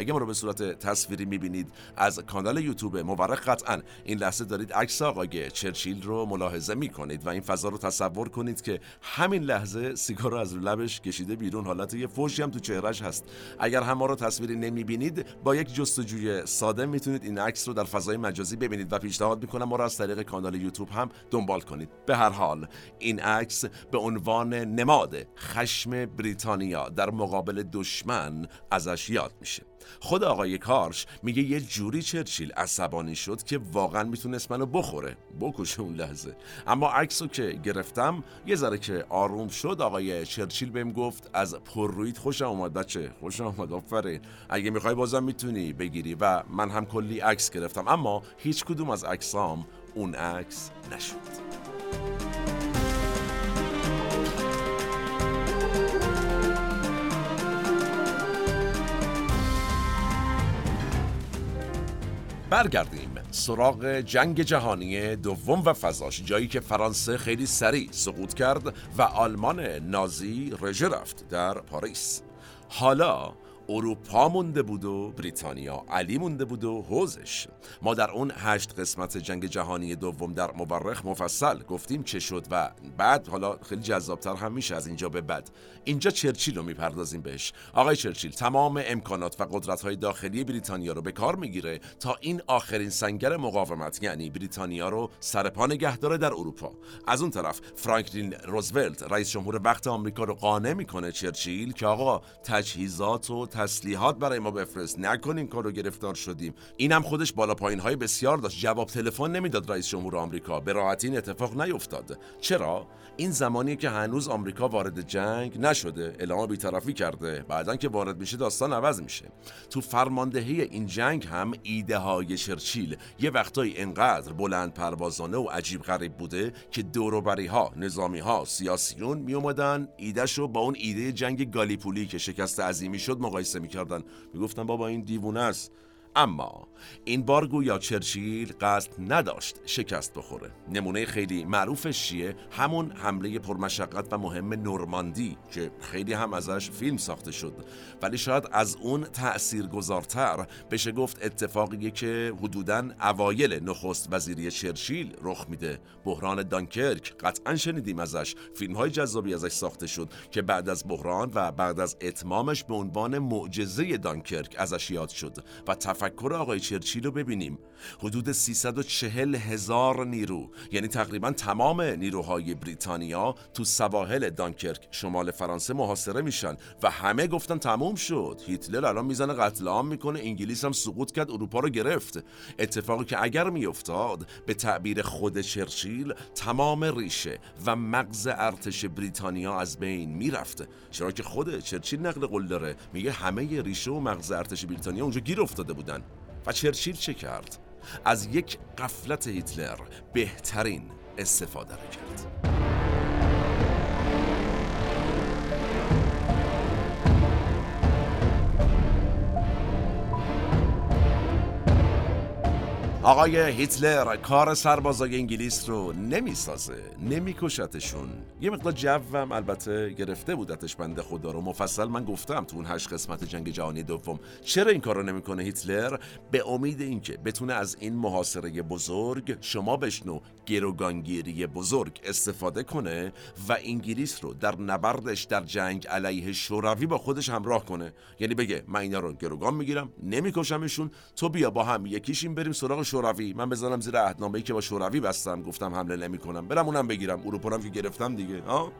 S1: اگه ما رو به صورت تصویری می‌بینید از کانال یوتیوب مورخ قطعا این لحظه دارید عکس آقای چرچیل رو ملاحظه می‌کنید و این فضا رو تصور کنید که همین لحظه سیگار رو از لبش کشیده بیرون. حالت یه فوشی هم تو چهرش هست. اگر هم ما رو تصویری نمی‌بینید با یک جستجوی ساده می‌تونید این عکس رو در فضای مجازی ببینید و پیشنهاد می‌کنم ما رو از طریق کانال یوتیوب هم دنبال کنید. به هر حال این عکس به عنوان نماد خشم بریتانیا در مقابل دشمن ازش یاد میشه. خود آقای کارش میگه یه جوری چرچیل عصبانی شد که واقعا می‌تونست منو بخوره. بکشه اون لحظه. اما عکسو که گرفتم یه ذره که آروم شد آقای چرچیل بهم گفت از پررویت خوشم اومد بچه خوشم اومد آفرین. اگه می‌خوای بازم می‌تونی بگیری و من هم کلی عکس گرفتم. اما هیچ کدوم از عکسام اون عکس نشد. برگردیم سراغ جنگ جهانی دوم و فضاش جایی که فرانسه خیلی سریع سقوط کرد و آلمان نازی رژه رفت در پاریس. حالا اروپا مونده بود و بریتانیا علی مونده بود و حوزش. ما در اون هشت قسمت جنگ جهانی دوم در مورخ مفصل گفتیم چه شد و بعد حالا خیلی جذابتر هم میشه از اینجا به بعد. اینجا چرچیل رو می‌پردازیم بهش. آقای چرچیل تمام امکانات و قدرت های داخلی بریتانیا رو به کار می‌گیره تا این آخرین سنگر مقاومت یعنی بریتانیا رو سرپا نگه داره در اروپا. از اون طرف فرانکلین روزولت رئیس جمهور وقت آمریکا رو قانع می‌کنه چرچیل که آقا تجهیزات و تسلیحات برای ما بفرست. نکنین کارو گرفتار شدیم. اینم خودش بالا پایین های بسیار داشت. جواب تلفن نمی‌داد رئیس جمهور آمریکا. به راحتی این اتفاق نیفتاد. چرا؟ این زمانی که هنوز آمریکا وارد جنگ نشده اعلام بیطرفی کرده. بعدا که وارد میشه داستان عوض میشه. تو فرماندهی این جنگ هم ایده های چرچیل یه وقتایی انقدر بلند پروازانه و عجیب غریب بوده که دوروبری ها نظامی ها سیاسیون می اومدن ایدهشو با اون ایده جنگ گالیپولی که شکست عظیمی شد مقایسه می‌کردن. می‌گفتن بابا این دیوونه است. اما این بار گویا چرچیل قصد نداشت شکست بخوره. نمونه خیلی معروفش چیه؟ همون حمله پرمشقت و مهم نورماندی که خیلی هم ازش فیلم ساخته شد. ولی شاید از اون تأثیر گذارتر بشه گفت اتفاقیه که حدوداً اوایل نخست وزیری چرچیل رخ میده. بحران دانکرک قطعا شنیدیم ازش. فیلم های جذابی ازش ساخته شد که بعد از بحران و بعد از اتمامش به عنوان معجزه دانکرک ازش یاد شد و تفکر آقای چرچیل رو ببینیم. حدود 340 هزار نیرو یعنی تقریبا تمام نیروهای بریتانیا تو سواحل دانکرک شمال فرانسه محاصره میشن و همه گفتن تموم شد. هیتلر الان می‌زنه قتل عام می‌کنه انگلیس هم سقوط کرد اروپا رو گرفت. اتفاقی که اگر میافتاد به تعبیر خود چرچیل تمام ریشه و مغز ارتش بریتانیا از بین می‌رفت. چرا که خود چرچیل نقل قول داره میگه همه ریشه و مغز ارتش بریتانیا اونجا گیر افتاده بودن. و چرچیل چه کرد؟ از یک قفلت هیتلر بهترین استفاده را کرد. آقای هیتلر کار سربازای انگلیس رو نمی‌سازه نمیکشتشون. یه مقدار جوم البته گرفته بودتش بنده خدا رو. مفصل من گفتم تو اون هشت قسمت جنگ جهانی دوم چرا این کار رو نمی‌کنه هیتلر؟ به امید اینکه بتونه از این محاصره بزرگ شما بشنو گروگانگیری بزرگ استفاده کنه و انگلیس رو در نبردش در جنگ علیه شوروی با خودش همراه کنه. یعنی بگه من اینا رو گروگان می‌گیرم نمیکشمشون. تو بیا با هم یکیشیم بریم سراغ شوروی. من بزنم زیر عهدنامه‌ای که با شوروی بستم گفتم حمله نمی‌کنم. برم اونم بگیرم. اروپا که گرفتم دیگه ها؟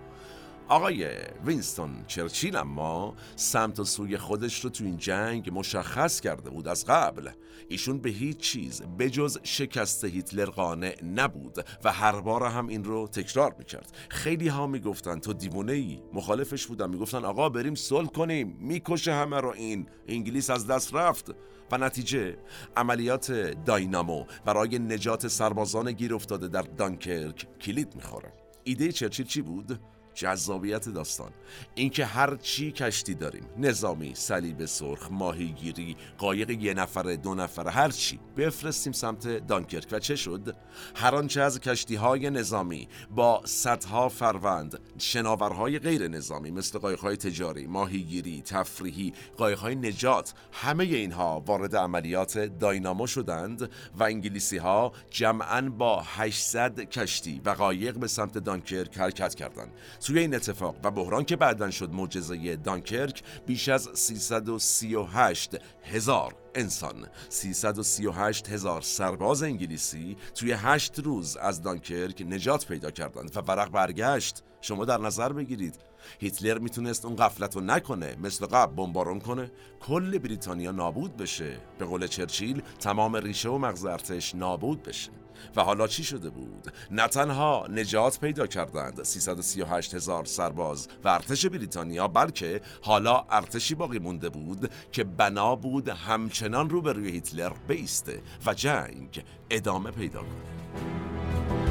S1: آقای وینستون چرچیل اما سمت و سوی خودش رو تو این جنگ مشخص کرده بود از قبل. ایشون به هیچ چیز بجز شکست هیتلر قانع نبود و هر بار هم این رو تکرار می‌کرد. خیلی ها می‌گفتن تو دیوونه ای مخالفش بودن. می‌گفتن آقا بریم صلح کنیم. می‌کشه همه رو این. انگلیس از دست رفت. و نتیجه عملیات داینامو برای نجات سربازان گیر افتاده در دانکرک کلید می‌خوره. ایده چرچیل چی بود؟ جذابیت داستان. اینکه هر چی کشتی داریم نظامی صلیب سرخ ماهیگیری قایق یه نفره دو نفره هر چی. بفرستیم سمت دانکرک. و چه شد؟ هر آنچه از کشتی های نظامی با صدها فروند شناورهای غیر نظامی مثل قایق های تجاری ماهیگیری تفریحی قایق های نجات همه اینها وارد عملیات داینامو شدند و انگلیسی ها جمعا با 800 کشتی و قایق به سمت دانکرک حرکت کردند. توی این اتفاق و بحران که بعدا شد معجزه دانکرک بیش از 338 هزار انسان. 338 هزار سرباز انگلیسی توی هشت روز از دانکرک نجات پیدا کردند و ورق برگشت. شما در نظر بگیرید. هیتلر می‌تونست اون قفلت رو نکنه مثل قبل بمبارون کنه. کل بریتانیا نابود بشه. به قول چرچیل تمام ریشه و مغز ارتش نابود بشه. و حالا چی شده بود؟ نه تنها نجات پیدا کردند 338 هزار سرباز و ارتش بریتانیا بلکه حالا ارتشی باقی مونده بود که بنا بود همچنان روبروی هیتلر بیسته و جنگ ادامه پیدا کنه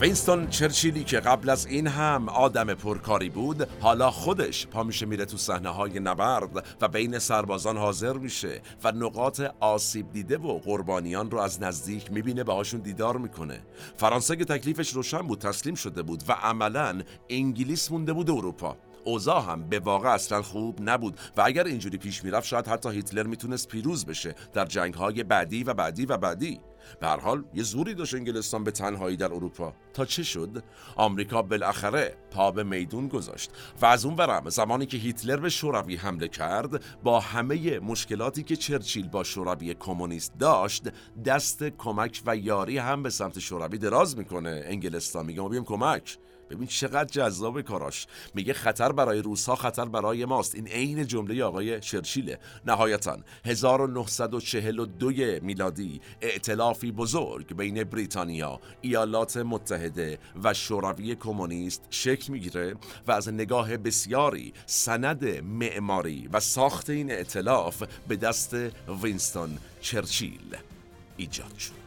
S1: وینستون چرچیلی که قبل از این هم آدم پرکاری بود حالا خودش پا میشه میره تو صحنه های نبرد و بین سربازان حاضر میشه و نقاط آسیب دیده و قربانیان رو از نزدیک می‌بینه باهاشون دیدار می‌کنه. فرانسه که تکلیفش روشن بود تسلیم شده بود و عملا انگلیس مونده بود اروپا اوضاع هم به واقع اصلا خوب نبود و اگر اینجوری پیش می‌رفت شاید حتی هیتلر می‌تونست پیروز بشه در جنگ های بعدی و بعدی و بعدی. به هر حال یه زوری داشت انگلستان به تنهایی در اروپا. تا چه شد؟ آمریکا بالاخره پا به میدون گذاشت و از اون ورم زمانی که هیتلر به شوروی حمله کرد با همه مشکلاتی که چرچیل با شوروی کمونیست داشت دست کمک و یاری هم به سمت شوروی دراز می‌کنه. انگلستان میگه ما بیم کمک. ببین چقدر جذاب کاراش. میگه خطر برای روسها خطر برای ماست. این عین جمله آقای شرچیله نهایتا 1942 میلادی ائتلافی بزرگ بین بریتانیا ایالات متحده و شوروی کمونیست شکل می‌گیره و از نگاه بسیاری سند معماری و ساخت این ائتلاف به دست وینستون چرچیل ایجاد شد.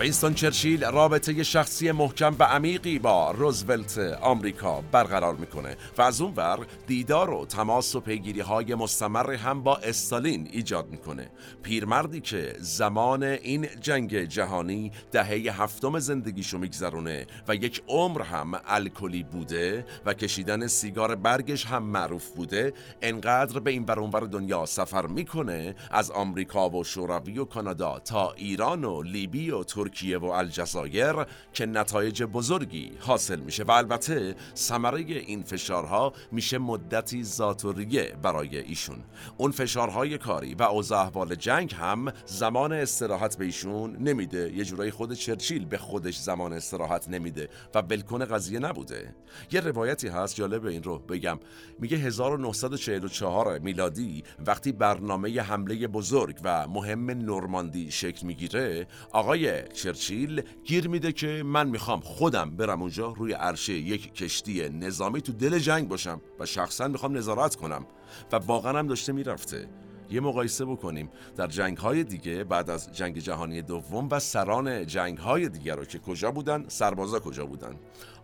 S1: وینستون چرچیل رابطه شخصی محکم و عمیقی با روزولت آمریکا برقرار می‌کنه و از اون ور دیدار و تماس و پیگیری های مستمر هم با استالین ایجاد می‌کنه. پیرمردی که زمان این جنگ جهانی دهه هفتم زندگیشو میگذرونه و یک عمر هم الکلی بوده و کشیدن سیگار برگش هم معروف بوده انقدر به این برونور دنیا سفر می‌کنه از آمریکا و شوروی و کانادا تا ایران و لیبی و ترکیه و الجزایر که نتایج بزرگی حاصل میشه و البته ثمره این فشارها میشه مدتی ذاتوریه برای ایشون. اون فشارهای کاری و اوضاع احوال جنگ هم زمان استراحت به ایشون نمیده. یه جورایی خود چرچیل به خودش زمان استراحت نمیده و بلکن قضیه نبوده. یه روایتی هست جالب این رو بگم. میگه 1944 میلادی وقتی برنامه حمله بزرگ و مهم نورماندی شکل می‌گیره آقای چرچیل گیر میده که من می‌خوام خودم برم اونجا روی عرشه یک کشتی نظامی تو دل جنگ باشم و شخصا می‌خوام نظارت کنم. و واقعا هم داشته می‌رفته. یه مقایسه بکنیم. در جنگ های دیگه بعد از جنگ جهانی دوم و سران جنگ های دیگر رو که کجا بودن سربازا کجا بودن؟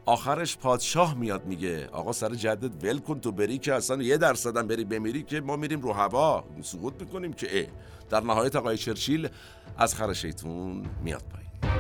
S1: آخرش پادشاه میاد میگه آقا سر جدت ول کن تو بری که اصلا یه درصدم بری بمیری که ما میریم رو هوا سقوط می‌کنیم که اه. در نهایت آقای چرچیل از خر شیطون میاد پایین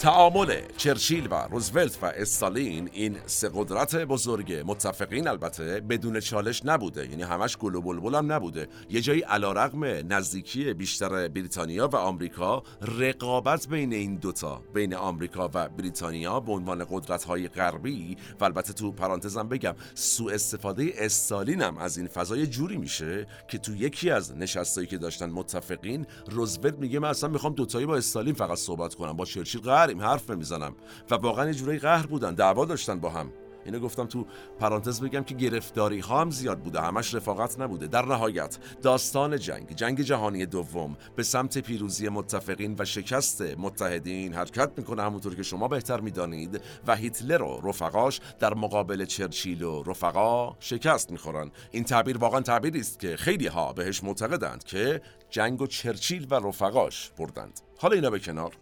S1: تعامل چرچیل و روزولت و استالین این سه قدرت بزرگ متفقین البته بدون چالش نبوده. یعنی همش گل و بلبل هم نبوده. یه جایی علیرغم نزدیکی بیشتر بریتانیا و آمریکا رقابت بین این دوتا بین آمریکا و بریتانیا به عنوان قدرت های غربی و البته تو پرانتزم بگم سوء استفاده استالین هم از این فضای جوری میشه که تو یکی از نشستایی که داشتن متفقین روزولت میگه من اصلا می‌خوام دوتایی با استالین فقط صحبت کنم با چرچیل داریم حرف نمی‌زنم. و واقعا یه جورایی قهر بودن دعوا داشتن با هم. اینو گفتم تو پرانتز بگم که گرفتاری ها هم زیاد بوده همش رفاقت نبوده. در نهایت داستان جنگ جنگ جهانی دوم به سمت پیروزی متفقین و شکست متحدین حرکت می‌کنه. همونطور که شما بهتر می‌دانید و هیتلر و رفقاش در مقابل چرچیل و رفقا شکست می‌خورن. این تعبیر واقعا تعبیری است که خیلی ها بهش معتقدند که جنگ و چرچیل و رفقاش بردند. حالا اینا به کنار.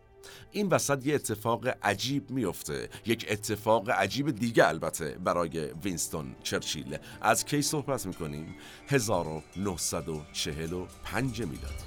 S1: این وسط یه اتفاق عجیب میفته یک اتفاق عجیب دیگه البته برای وینستون چرچیل. از کی صحبت می‌کنیم؟ 1945 میلادی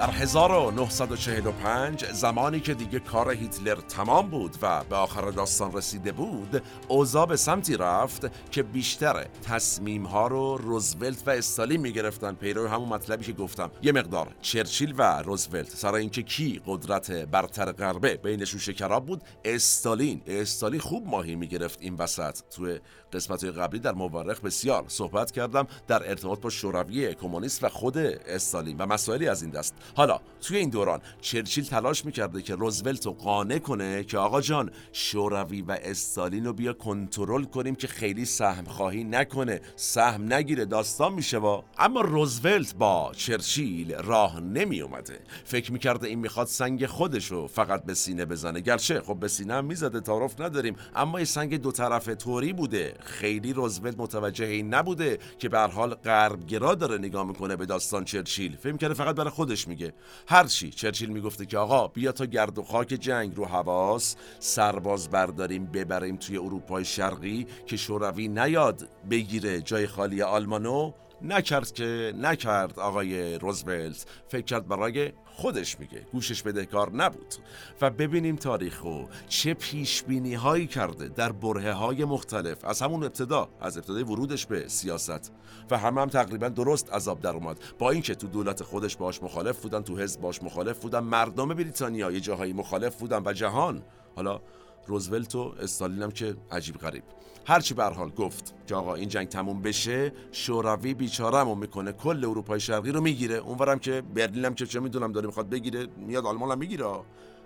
S1: در 1945 زمانی که دیگه کار هیتلر تمام بود و به آخر داستان رسیده بود اوضاع به سمتی رفت که بیشتر تصمیم ها رو روزولت و استالین می‌گرفتن. پیرو همون مطلبی که گفتم. یه مقدار چرچیل و روزولت. سر اینکه کی قدرت برتر غربه بینشون شکراب بود استالین. استالین خوب ماهی می‌گرفت این وسط. توی قسمت قبلی در مورخ بسیار صحبت کردم در ارتباط با شوروی کمونیست و خود استالین و مسائلی از این دست. حالا توی این دوران چرچیل تلاش می‌کرده که روزولت رو قانع کنه که آقا جان شوروی و استالین رو بیا کنترل کنیم که خیلی سهم خواهی نکنه سهم نگیره داستان میشه و اما روزولت با چرچیل راه نمی اومده فکر می‌کرده این می‌خواد سنگ خودشو فقط به سینه بزنه. گرچه خب به سینه هم می‌زده تعارف نداریم. اما این سنگ دو طرفه طوری بوده. خیلی روزولت متوجه این نبوده که به حال غربگرا داره نگاه می‌کنه به داستان چرچیل. فکر کرده فقط برای خودش میگه. هرچی چرچیل می‌گفته که آقا بیا تا گرد و خاک جنگ رو حواس. سرباز برداریم ببریم توی اروپای شرقی که شوروی نیاد بگیره جای خالی آلمانو. نکرد که نکرد آقای روزولت. فکر کرد برای خودش میگه. گوشش بدهکار نبود. و ببینیم تاریخو چه پیش بینی هایی کرده در بره های مختلف. از همون ابتدا از ابتدای ورودش به سیاست. و همه هم تقریبا درست عذاب در اومد. با اینکه تو دولت خودش باش مخالف بودن تو حزب باش مخالف بودن مردم بریتانیا یه جاهایی مخالف بودن و جهان. حالا روزولت و استالین هم که عجیب غریب. هرچی به حال گفت. که آقا این جنگ تموم بشه شوروی بیچارهمون می‌کنه کل اروپای شرقی رو می‌گیره. اونورم که برلین هم که چه می‌دونم داره می‌خواد بگیره میاد آلمان هم می‌گیره.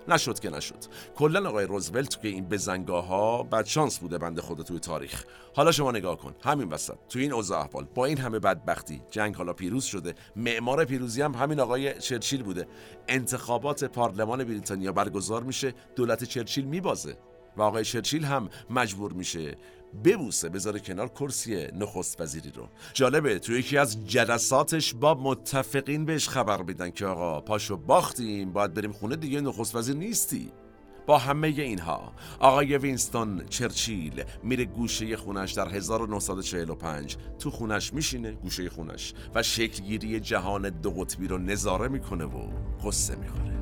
S1: نشد که نشد. کلا آقای روزولت که این بزنگاه ها بد شانس بوده بنده خود توی تاریخ. حالا شما نگاه کن. همین وسط. توی این اوضاع احوال با این همه بدبختی جنگ حالا پیروز شده. معمار پیروزی هم همین آقای چرچیل بوده. انتخابات پارلمان بریتانیا برگزار میشه دولت چرچیل میبازه. و آقای چرچیل هم مجبور میشه. ببوسه بذاره کنار کرسی نخست وزیری رو. جالبه تو یکی از جلساتش با متفقین بهش خبر میدن که آقا پاشو باختیم باید بریم خونه دیگه نخست وزیر نیستی. با همه اینها آقای وینستون چرچیل میره گوشه خونش در 1945 تو خونش میشینه گوشه خونش. و شکلگیری جهان دو قطبی رو نظاره می‌کنه و قصه می‌خوره.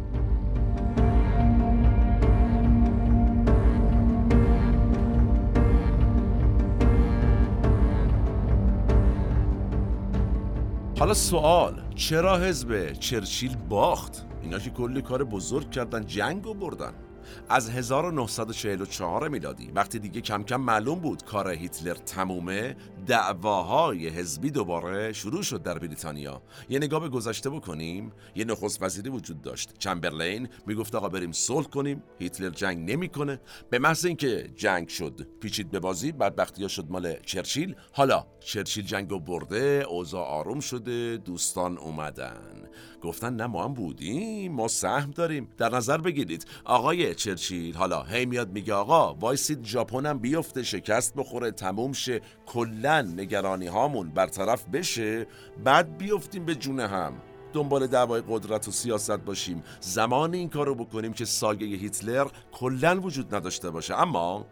S1: حالا سوال چرا حزب چرچیل باخت؟ اینا که کلی کار بزرگ کردن جنگ و بردن از 1944 میلادی وقتی دیگه کم کم معلوم بود کار هیتلر تمومه دعواهای حزبی دوباره شروع شد در بریتانیا. یه نگاه به گذشته بکنیم. یه نخست وزیری وجود داشت. چمبرلین می‌گفت آقا بریم صلح کنیم. هیتلر جنگ نمی‌کنه. به محض اینکه جنگ شد پیچید به بازی بدبختی ها شد مال چرچیل. حالا چرچیل جنگو برده اوضاع آروم شده دوستان اومدن. گفتن نه ما هم بودیم. ما سهم داریم. در نظر بگیرید. آقای چرچیل حالا هی میاد میگه آقا وایسید ژاپنم بیفته شکست بخوره تموم شه. کلا نگرانی هامون برطرف بشه بعد بیفتیم به جون هم. دنبال دعوای قدرت و سیاست باشیم. زمان این کارو بکنیم که سایه هیتلر کلا وجود نداشته باشه. اما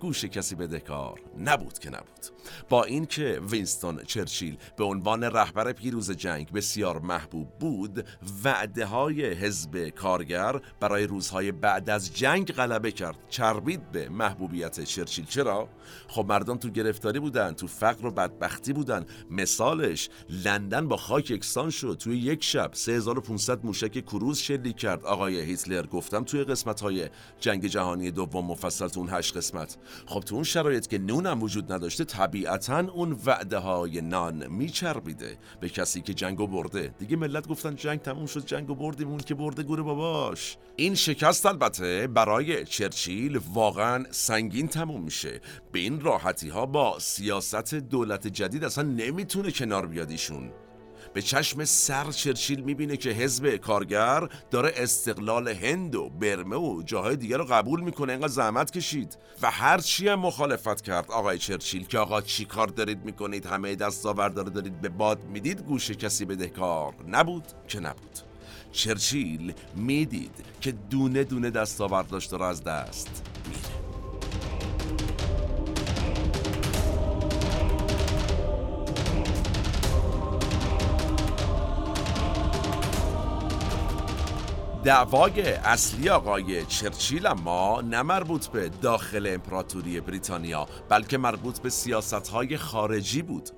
S1: گوش کسی بدهکار نبود که نبود. با اینکه وینستون چرچیل به عنوان رهبر پیروز جنگ بسیار محبوب بود وعده های حزب کارگر برای روزهای بعد از جنگ غلبه کرد. چربید به محبوبیت چرچیل. چرا؟ خب مردم تو گرفتاری بودن تو فقر و بدبختی بودن. مثالش لندن با خاک یکسان شد. توی یک شب 3500 موشک کروز شلیک کرد. آقای هیتلر گفتم توی قسمت های جنگ جهانی دوم مفصل تو اون هشت قسمت. خب تو اون شرایط که نونم وجود نداشته طبیعتا اون وعده های نان میچربیده به کسی که جنگو برده. دیگه ملت گفتن جنگ تموم شد جنگو بردیم اون که برده گوره باباش. این شکست البته برای چرچیل واقعا سنگین تموم میشه. به این راحتی ها با سیاست دولت جدید اصلا نمی‌تونه کنار بیاد ایشون. به چشم سر چرچیل می‌بینه که حزب کارگر داره استقلال هند و برمه و جاهای دیگر رو قبول می‌کنه. اینقدر زحمت کشید. و هر چی هم مخالفت کرد. آقای چرچیل که آقا چی کار دارید می‌کنید؟ همه دستاوردار دارید به باد می‌دید؟ گوش کسی بدهکار نبود؟ که نبود. چرچیل می‌دید که دونه دونه دستاورداش داره از دست دعوای اصلی آقای چرچیل اما نه مربوط به داخل امپراتوری بریتانیا بلکه مربوط به سیاست خارجی بود.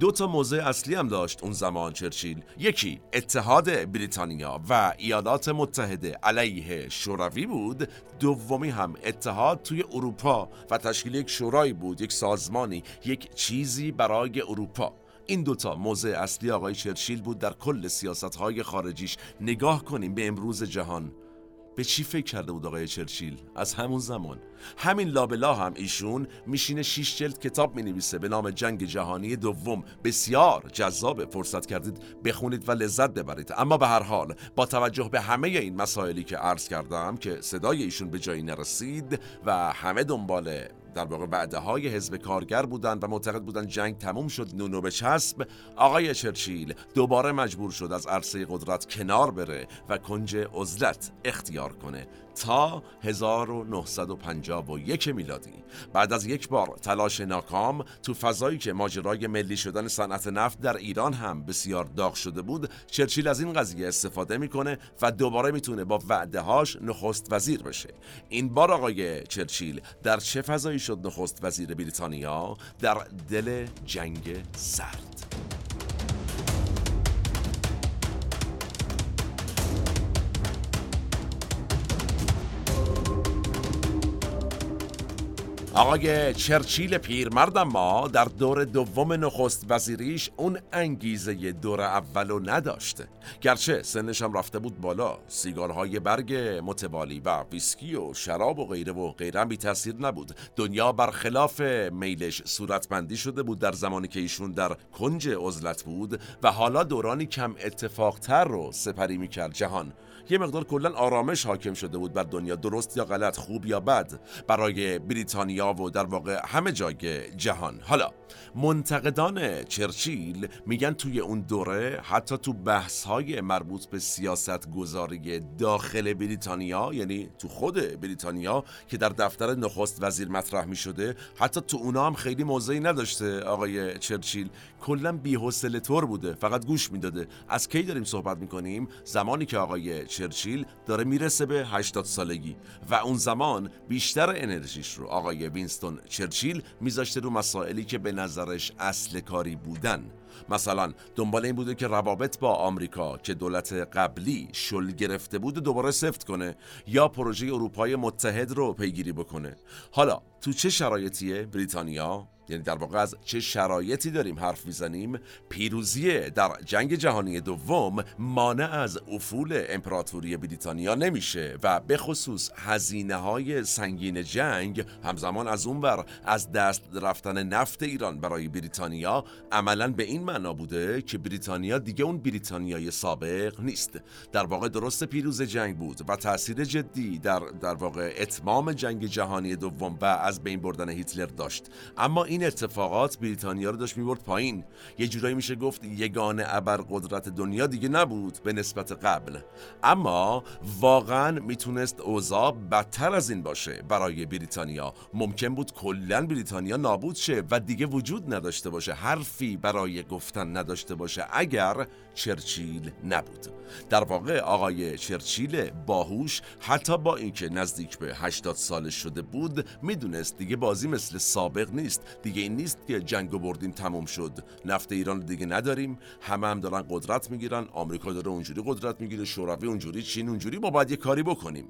S1: دو تا موضع اصلی هم داشت اون زمان چرچیل. یکی اتحاد بریتانیا و ایالات متحده علیه شوروی بود. دومی هم اتحاد توی اروپا و تشکیل یک شورایی بود یک سازمانی یک چیزی برای اروپا. این دوتا موضع اصلی آقای چرچیل بود در کل سیاست های خارجیش نگاه کنیم به امروز جهان. به چی فکر کرده بود آقای چرچیل؟ از همون زمان. همین لابلا هم ایشون میشینه شیش جلد کتاب می نویسه به نام جنگ جهانی دوم. بسیار جذاب فرصت کردید بخونید و لذت ببرید. اما به هر حال با توجه به همه این مسائلی که عرض کردم که صدای ایشون به جایی نرسید و همه دنبال در واقع وعده های حزب کارگر بودند و معتقد بودند جنگ تموم شد نونو به چسب آقای چرچیل دوباره مجبور شد از عرصه قدرت کنار بره و کنج عزلت اختیار کنه. تا 1951 میلادی. بعد از یک بار تلاش ناکام تو فضایی که ماجرای ملی شدن صنعت نفت در ایران هم بسیار داغ شده بود چرچیل از این قضیه استفاده می‌کنه و دوباره می‌تونه با وعده هاش نخست وزیر بشه. این بار آقای چرچیل در چه فضایی شد نخست وزیر بریتانیا؟ در دل جنگ سرد آقای چرچیل پیرمرد ما در دور دوم نخست وزیریش اون انگیزه دور اولو نداشته گرچه سنش هم رفته بود بالا سیگارهای برگ متوالی و ویسکی و شراب و غیره و غیره بی تاثیر نبود. دنیا برخلاف میلش صورتبندی شده بود در زمانی که ایشون در کنج عزلت بود و حالا دورانی کم اتفاقتر رو سپری می‌کرد جهان. یه مقدار کلا آرامش حاکم شده بود بر دنیا درست یا غلط خوب یا بد برای بریتانیا و در واقع همه جای جهان. حالا منتقدان چرچیل میگن توی اون دوره حتی تو بحث های مربوط به سیاست گذاری داخل بریتانیا یعنی تو خود بریتانیا که در دفتر نخست وزیر مطرح می شده حتی تو اونا هم خیلی موضعی نداشته آقای چرچیل. کلا بی‌حوصله طور بوده فقط گوش می‌داده. از کی داریم صحبت می‌کنیم؟ زمانی که آقای چرچیل داره می‌رسه به 80 سالگی و اون زمان بیشتر انرژیش رو آقای وینستون چرچیل میذاشته رو مسائلی که به نظرش اصل کاری بودن. مثلا دنبال این بوده که روابط با آمریکا که دولت قبلی شل گرفته بود دوباره سفت کنه یا پروژه اروپای متحد رو پیگیری بکنه. حالا تو چه شرایطیه؟ بریتانیا؟ یعنی در واقع از چه شرایطی داریم حرف می‌زنیم؟ پیروزی در جنگ جهانی دوم مانع از افول امپراتوری بریتانیا نمیشه و به خصوص هزینه های سنگین جنگ همزمان از اون بر از دست رفتن نفت ایران برای بریتانیا عملا به این معنا بوده که بریتانیا دیگه اون بریتانیای سابق نیست. در واقع درست پیروز جنگ بود و تاثیر جدی در در واقع اتمام جنگ جهانی دوم و از بین بردن هیتلر داشت. اما این این اتفاقات بریتانیا رو داشت می‌برد پایین. یه جورایی میشه گفت یگانه ابر قدرت دنیا دیگه نبود به نسبت قبل. اما واقعا می‌تونست اوضاع بدتر از این باشه برای بریتانیا. ممکن بود کلا بریتانیا نابود شه و دیگه وجود نداشته باشه حرفی برای گفتن نداشته باشه اگر چرچیل نبود. در واقع آقای چرچیل باهوش حتی با اینکه نزدیک به 80 سالش شده بود می‌دونست دیگه بازی مثل سابق نیست. دیگه این نیست که جنگ و بردیم تموم شد. نفت ایران دیگه نداریم. همه هم دارن قدرت می‌گیرن. آمریکا داره اونجوری قدرت می‌گیره. شوروی اونجوری چین اونجوری. ما باید یه کاری بکنیم.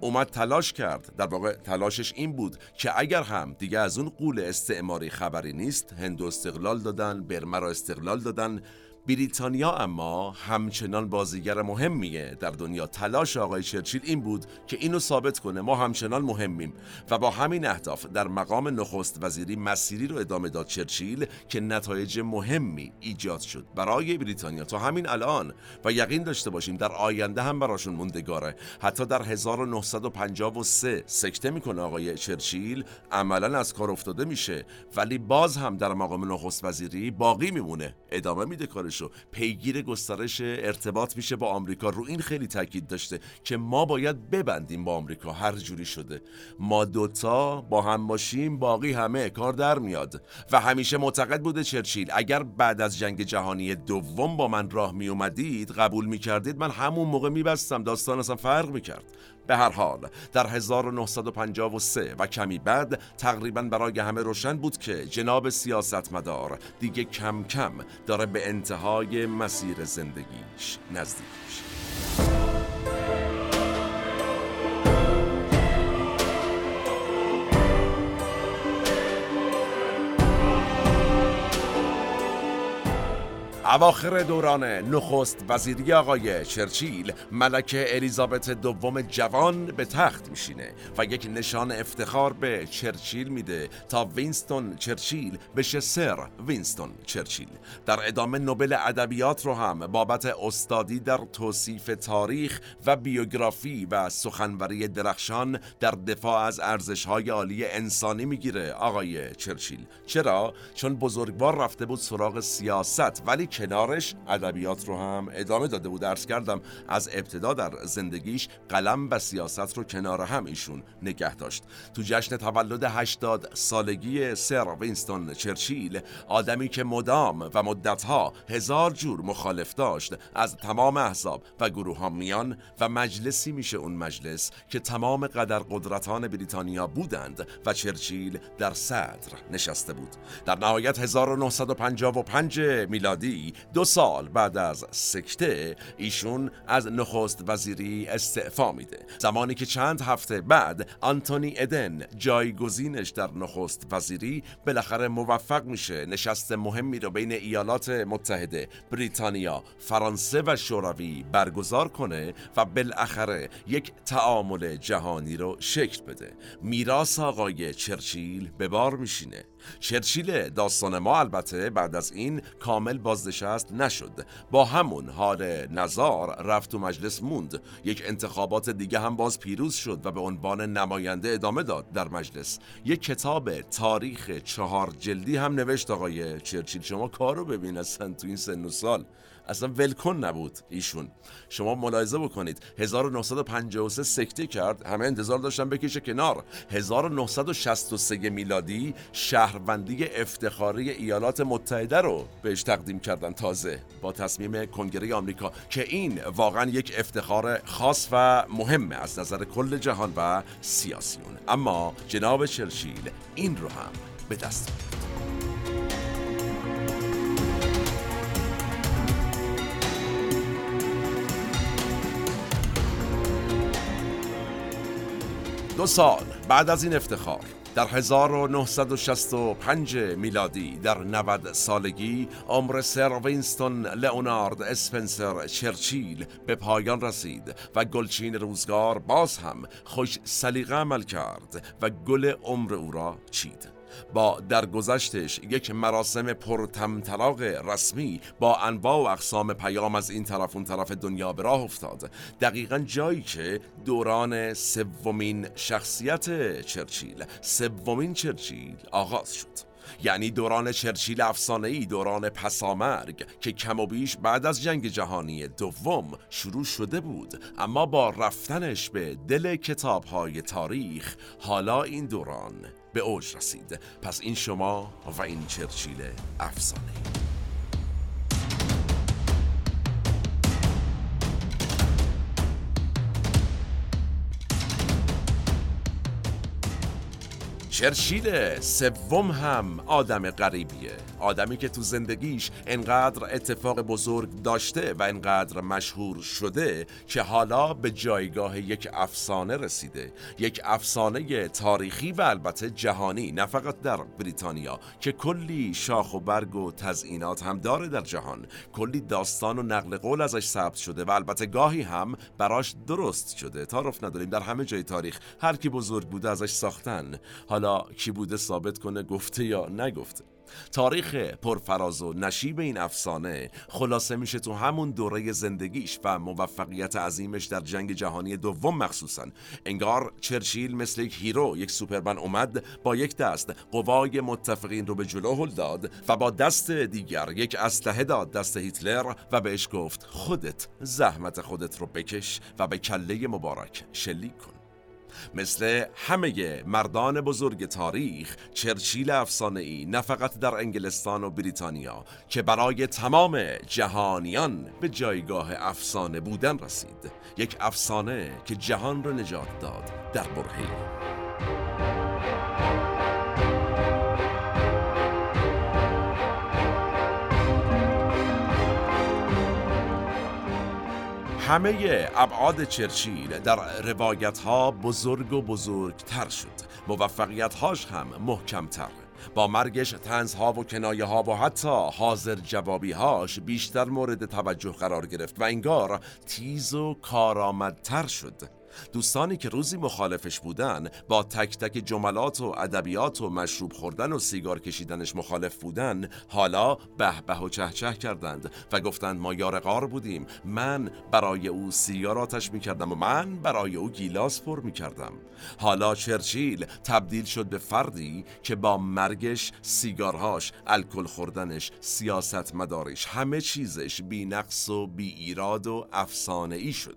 S1: اومد تلاش کرد. در واقع تلاشش این بود که اگر هم دیگه از اون قول استعماری خبری نیست هندو استقلال دادن برما استقلال دادن بریتانیا اما همچنان بازیگر مهمیه در دنیا. تلاش آقای چرچیل این بود که اینو ثابت کنه ما همچنان مهمیم و با همین اهداف در مقام نخست وزیری مسیری رو ادامه داد چرچیل که نتایج مهمی ایجاد شد. برای بریتانیا تا همین الان و یقین داشته باشیم در آینده هم براشون موندگاره. حتی در 1953 سکته می‌کنه آقای چرچیل. عملا از کار افتاده میشه ولی باز هم در مقام نخست وزیری باقی میمونه. ادامه میده کارش پیگیر گسترش ارتباط میشه با آمریکا. رو این خیلی تاکید داشته که ما باید ببندیم با آمریکا. هر جوری شده. ما دوتا با هم باشیم باقی همه کار در میاد. و همیشه معتقد بوده چرچیل اگر بعد از جنگ جهانی دوم با من راه می اومدید قبول می کردید من همون موقع میبستم. داستان اصلا فرق می‌کرد. به هر حال در 1953 و کمی بعد تقریبا برای همه روشن بود که جناب سیاستمدار دیگه کم کم داره به انتهای مسیر زندگیش نزدیک میشه. اواخر دوران نخست وزیری آقای چرچیل ملکه الیزابت دوم جوان به تخت میشینه و یک نشان افتخار به چرچیل میده تا وینستون چرچیل بشه سر وینستون چرچیل. در ادامه نوبل ادبیات رو هم بابت استادی در توصیف تاریخ و بیوگرافی و سخنوری درخشان در دفاع از ارزش‌های عالی انسانی می‌گیره آقای چرچیل. چرا؟ چون بزرگوار رفته بود سراغ سیاست ولی کنارش ادبیات رو هم ادامه داده بود. درس کردم از ابتدا در زندگیش قلم و سیاست رو کنار هم ایشون نگه داشت. تو جشن تولد 80 سالگی سر وینستون چرچیل آدمی که مدام و مدتها هزار جور مخالف داشت از تمام احزاب و گروه ها میان و مجلسی میشه اون مجلس که تمام قدر قدرتان بریتانیا بودند و چرچیل در صدر نشسته بود. در نهایت 1955 میلادی دو سال بعد از سکته ایشون از نخست وزیری استعفا میده. زمانی که چند هفته بعد آنتونی ادن جایگزینش در نخست وزیری بالاخره موفق میشه. نشست مهمی رو بین ایالات متحده بریتانیا فرانسه و شوروی برگزار کنه و بالاخره یک تعامل جهانی رو شکل بده. میراث آقای چرچیل به بار میشینه. چرچیل داستان ما البته بعد از این کامل بازنشست نشد. با همون حال نظار رفت و مجلس موند. یک انتخابات دیگه هم باز پیروز شد و به عنوان نماینده ادامه داد در مجلس. یک کتاب تاریخ چهار جلدی هم نوشت آقای چرچیل. شما کارو ببین اصلا تو این سن و سال. اصلا ولکن نبود ایشون. شما ملاحظه بکنید 1953 سکته کرد همه انتظار داشتن بکشه کنار. 1963 میلادی شهروندی افتخاری ایالات متحده رو بهش تقدیم کردن تازه با تصمیم کنگره آمریکا که این واقعا یک افتخار خاص و مهمه از نظر کل جهان و سیاسیون اما جناب چرچیل این رو هم به دست دو سال بعد از این افتخار در 1965 میلادی در 90 سالگی عمر سر وینستون لئونارد اسپنسر چرچیل به پایان رسید و گلچین روزگار باز هم خوش سلیقه عمل کرد و گل عمر او را چید. با درگذشتش یک مراسم پرتمطراق رسمی با انواع و اقسام پیام از این طرف اون طرف دنیا به راه افتاد. دقیقا جایی که دوران سومین شخصیت چرچیل سومین چرچیل آغاز شد. یعنی دوران چرچیل ای دوران پسامرگ که کم و بیش بعد از جنگ جهانی دوم شروع شده بود. اما با رفتنش به دل کتاب های تاریخ حالا این دوران به اوج رسید. پس این شما و این چرچیل افسانه. چرچیل سوم هم آدم غریبیه. آدمی که تو زندگیش انقدر اتفاق بزرگ داشته و انقدر مشهور شده که حالا به جایگاه یک افسانه رسیده. یک افسانه تاریخی و البته جهانی نه فقط در بریتانیا که کلی شاخ و برگ و تزئینات هم داره در جهان. کلی داستان و نقل قول ازش ثبت شده و البته گاهی هم براش درست شده. تعارف نداریم در همه جای تاریخ هر کی بزرگ بوده ازش ساختن. حالا کی بوده ثابت کنه گفته یا نگفته. تاریخ پرفراز و نشیب این افسانه خلاصه میشه تو همون دوره زندگیش و موفقیت عظیمش در جنگ جهانی دوم مخصوصا. انگار چرچیل مثل یک hero یک سوپرمن اومد با یک دست قوای متفقین رو به جلو هل داد و با دست دیگر یک اسلحه داد دست هیتلر و بهش گفت خودت زحمت خودت رو بکش و به کله مبارک شلیک کن. مثل همه مردان بزرگ تاریخ چرچیل افسانه ای نه فقط در انگلستان و بریتانیا که برای تمام جهانیان به جایگاه افسانه بودن رسید. یک افسانه که جهان را نجات داد در برهی همه ابعاد چرچیل در روایت ها بزرگ و بزرگتر شد. موفقیت هاش هم محکمتر. با مرگش تنزها و کنایه ها و حتی حاضر جوابی هاش بیشتر مورد توجه قرار گرفت و انگار تیز و کارآمدتر شد. دوستانی که روزی مخالفش بودن با تک تک جملات و ادبیات و مشروب خوردن و سیگار کشیدنش مخالف بودن حالا به به و چه چه کردند و گفتند ما یار غار بودیم. من برای او سیگار آتش می‌کردم و من برای او گیلاس پر می‌کردم. حالا چرچیل تبدیل شد به فردی که با مرگش سیگارهاش الکل خوردنش سیاست مدارش همه چیزش بی نقص و بی ایراد و افسانه ای شد.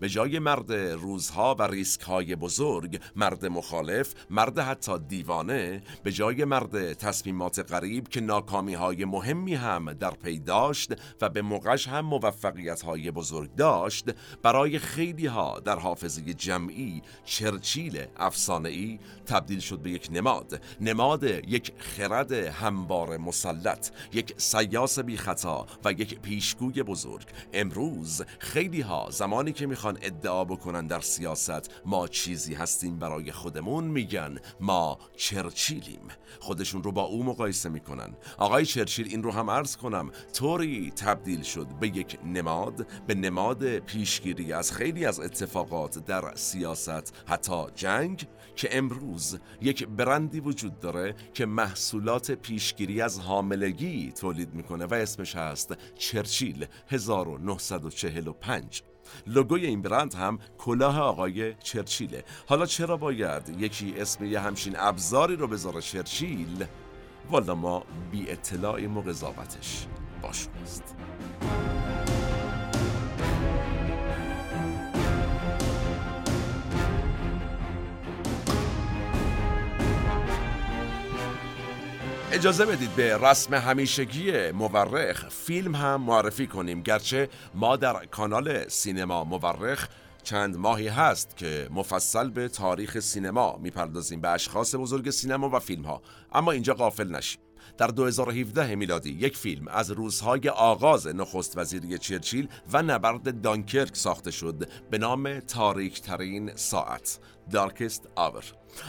S1: به جای مرد روزها و ریسک های بزرگ مرد مخالف مرد حتی دیوانه به جای مرد تصمیمات غریب که ناکامی های مهمی هم در پی داشت و به موقعش هم موفقیت های بزرگ داشت برای خیلی ها در حافظه جمعی چرچیل افسانه ای تبدیل شد به یک نماد. نماد یک خرد همبار مسلط یک سیاس بی خطا و یک پیشگوی بزرگ. امروز خیلی ها زمانی که می‌خوان ادعا بکنن در سیاست ما چیزی هستیم برای خودمون میگن ما چرچیلیم. خودشون رو با او مقایسه می‌کنن. آقای چرچیل این رو هم عرض کنم طوری تبدیل شد به یک نماد به نماد پیشگیری از خیلی از اتفاقات در سیاست حتی جنگ که امروز یک برندی وجود داره که محصولات پیشگیری از حاملگی تولید می‌کنه و اسمش هست چرچیل 1945 لوگوی این برند هم کلاه آقای چرچیله. حالا چرا باید یکی اسم یه همچین ابزاری رو بذاره چرچیل؟ والا ما بی اطلاعیم و قضاوتش باشوست اجازه بدید به رسم همیشگی مورخ فیلم هم معرفی کنیم. گرچه ما در کانال سینما مورخ چند ماهی هست که مفصل به تاریخ سینما می‌پردازیم به اشخاص بزرگ سینما و فیلم ها اما اینجا غافل نشیم. در 2017 میلادی یک فیلم از روزهای آغاز نخست وزیری چرچیل و نبرد دانکرک ساخته شد به نام تاریک ترین ساعت. دارکست آور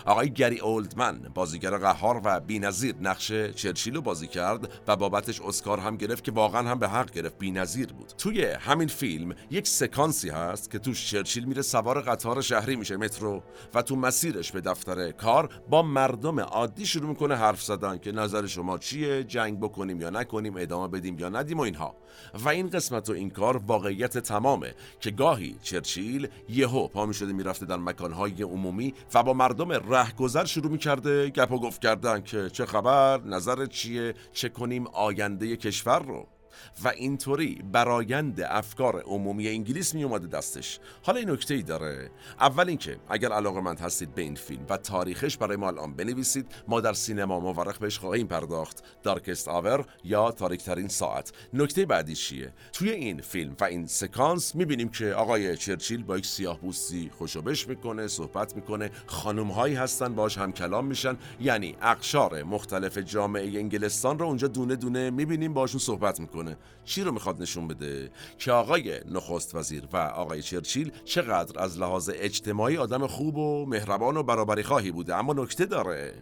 S1: آقای گری اولدمن بازیگر قهار و بینظیر نقش چرچیل رو بازی کرد و بابتش اسکار هم گرفت که واقعا هم به حق گرفت بینظیر بود. توی همین فیلم یک سکانسی هست که توش چرچیل میره سوار قطار شهری میشه مترو و تو مسیرش به دفتر کار با مردم عادی شروع می‌کنه حرف زدن که نظر شما چیه جنگ بکنیم یا نکنیم ادامه بدیم یا ندیم و اینها. و این قسمت و این کار واقعیت تمامه که گاهی چرچیل یهو پا می‌شده می‌رفته در مکانهای عمومی و با مردم رهگذر شروع می‌کرده گپ و گفت کردن که چه خبر نظر چیه چه کنیم آینده کشور رو. و اینطوری برایند افکار عمومی انگلیس می اومده دستش. حالا این نکته ای داره. اول اینکه اگر علاقه مند هستید به این فیلم و تاریخش برای ما الان بنویسید ما در سینما مورخ بهش خواهیم پرداخت. دارکست آور یا تاریکترین ساعت. نکته بعدی چیه؟ توی این فیلم و این سکانس می‌بینیم که آقای چرچیل با یک سیاه بوستی خوشوبش می‌کنه صحبت می‌کنه خانم هایی هستن باش هم کلام میشن. یعنی اقشار مختلف جامعه انگلستان رو اونجا دونه دونه می‌بینیم باشون صحبت می‌کنه. چی رو می‌خواد نشون بده؟ که آقای نخست وزیر و آقای چرچیل چقدر از لحاظ اجتماعی آدم خوب و مهربان و برابری خواهی بوده. اما نکته داره.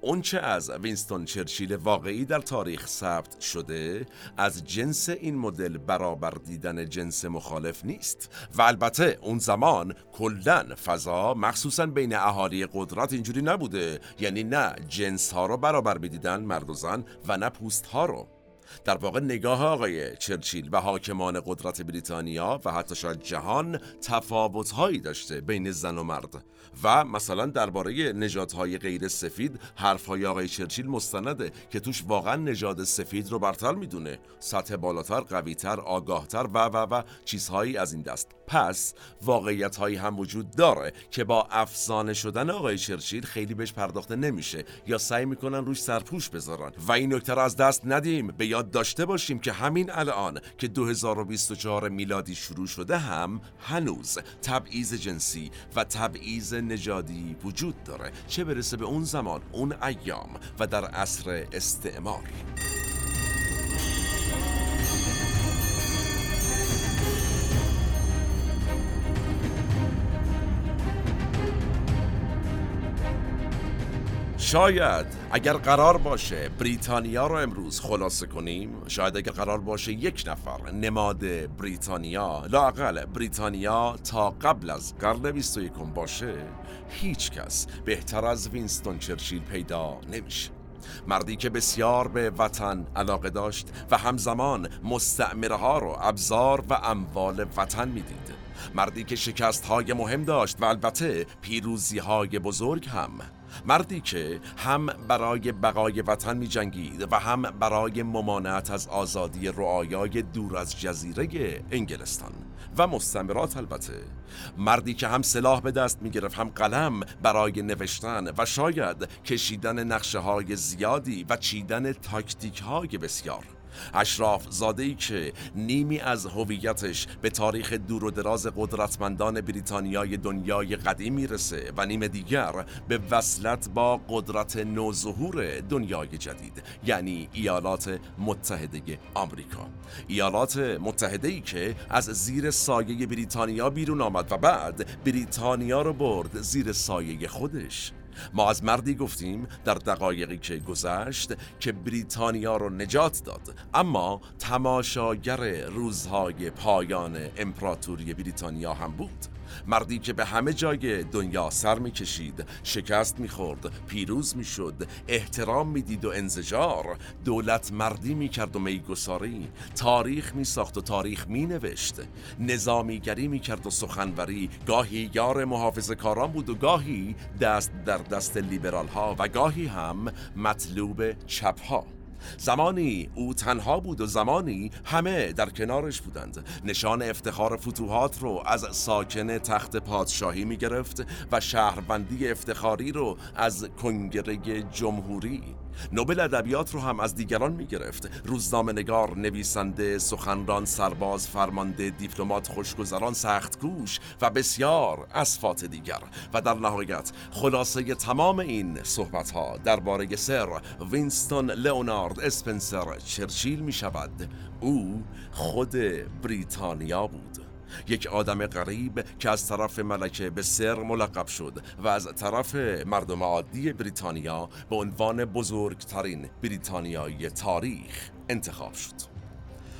S1: اون چه از وینستون چرچیل واقعی در تاریخ ثبت شده از جنس این مدل برابر دیدن جنس مخالف نیست. و البته اون زمان کلا فضا مخصوصا بین اهالی قدرت اینجوری نبوده. یعنی نه جنس ها رو برابر می‌دیدن مرد و زن و نه پوست ها رو. در واقع نگاه آقای چرچیل و حاکمان قدرت بریتانیا و حتی شاید جهان تفاوتهایی داشته بین زن و مرد. و مثلا درباره نژادهای غیر سفید حرفهای آقای چرچیل مستنده که توش واقعا نژاد سفید رو برتر می‌دونه. سطح بالاتر قویتر آگاهتر و و و چیزهایی از این دست. پس واقعیت هایی هم وجود داره که با افسانه شدن آقای چرچیل خیلی بهش پرداخته نمیشه یا سعی می‌کنن روش سرپوش بذارن. و این نکته از دست ندیم. به یاد داشته باشیم که همین الان که 2024 میلادی شروع شده هم هنوز تبعیض جنسی و تبعیض نژادی وجود داره. چه برسه به اون زمان اون ایام و در عصر استعمار شاید اگر قرار باشه بریتانیا رو امروز خلاصه کنیم شاید اگر قرار باشه یک نفر نماد بریتانیا لاقل بریتانیا تا قبل از قرن 21 باشه هیچ کس بهتر از وینستون چرچیل پیدا نمیشه. مردی که بسیار به وطن علاقه داشت و همزمان مستعمره رو ابزار و اموال وطن می‌دید. مردی که شکست های مهم داشت و البته پیروزی های بزرگ هم مردی که هم برای بقای وطن می جنگید و هم برای ممانعت از آزادی رعایای دور از جزیره انگلستان و مستمرات البته. مردی که هم سلاح به دست می گرفت هم قلم برای نوشتن و شاید کشیدن نقشه های زیادی و چیدن تاکتیک های بسیار. اشراف زاده ای که نیمی از هویتش به تاریخ دور و دراز قدرتمندان بریتانیای دنیای قدیم می‌رسه و نیم دیگر به وصلت با قدرت نوظهور دنیای جدید یعنی ایالات متحده آمریکا. ایالات متحده ای که از زیر سایه بریتانیا بیرون آمد و بعد بریتانیا رو برد زیر سایه خودش. ما از مردی گفتیم در دقایقی که گذشت که بریتانیا رو نجات داد. اما تماشاگر روزهای پایان امپراتوری بریتانیا هم بود. مردی که به همه جای دنیا سر می‌کشید شکست می‌خورد پیروز می‌شد احترام می‌دید و انزجار. دولت مردی می‌کرد و میگساری. تاریخ میساخت و تاریخ مینوشت. نظامیگری می‌کرد و سخنوری. گاهی یار محافظ کاران بود و گاهی دست در دست لیبرال ها و گاهی هم مطلوب چپ ها زمانی او تنها بود و زمانی همه در کنارش بودند. نشان افتخار فتوحات رو از ساکن تخت پادشاهی می گرفت و شهروندی افتخاری رو از کنگره جمهوری نوبل ادبیات رو هم از دیگران می گرفت روزنامه نگار نویسنده سخنران سرباز فرمانده دیپلمات خوشگذران سخت گوش و بسیار اسفات دیگر. و در نهایت خلاصه تمام این صحبت ها درباره سر وینستون لئونارد اسپنسر چرچیل می شود او خود بریتانیا بود. یک آدم غریب که از طرف ملکه به سر ملقب شد و از طرف مردم عادی بریتانیا به عنوان بزرگترین بریتانیایی تاریخ انتخاب شد.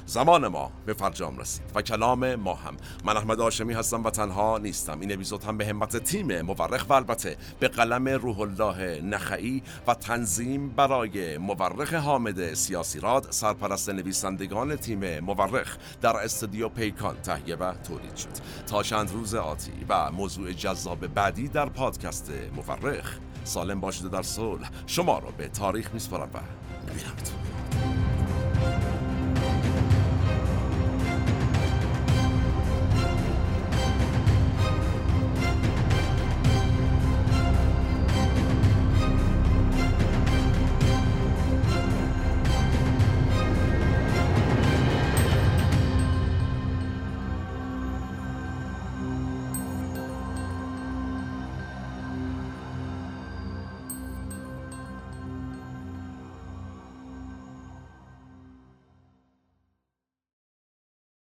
S1: زمان ما به فرجام رسید و کلام ما هم. من احمد آشمی هستم و تنها نیستم. این اپیزود هم به همت تیم مورخ و البته به قلم روح الله نخعی و تنظیم برای مورخ حامد سیاسی راد سرپرست نویسندگان تیم مورخ در استودیو پیکان تهیه و تولید شد. تا چند روز آتی و موضوع جذاب بعدی در پادکست مورخ. سالم باشید در صلح. شما را به تاریخ میسپارم و میبینمتون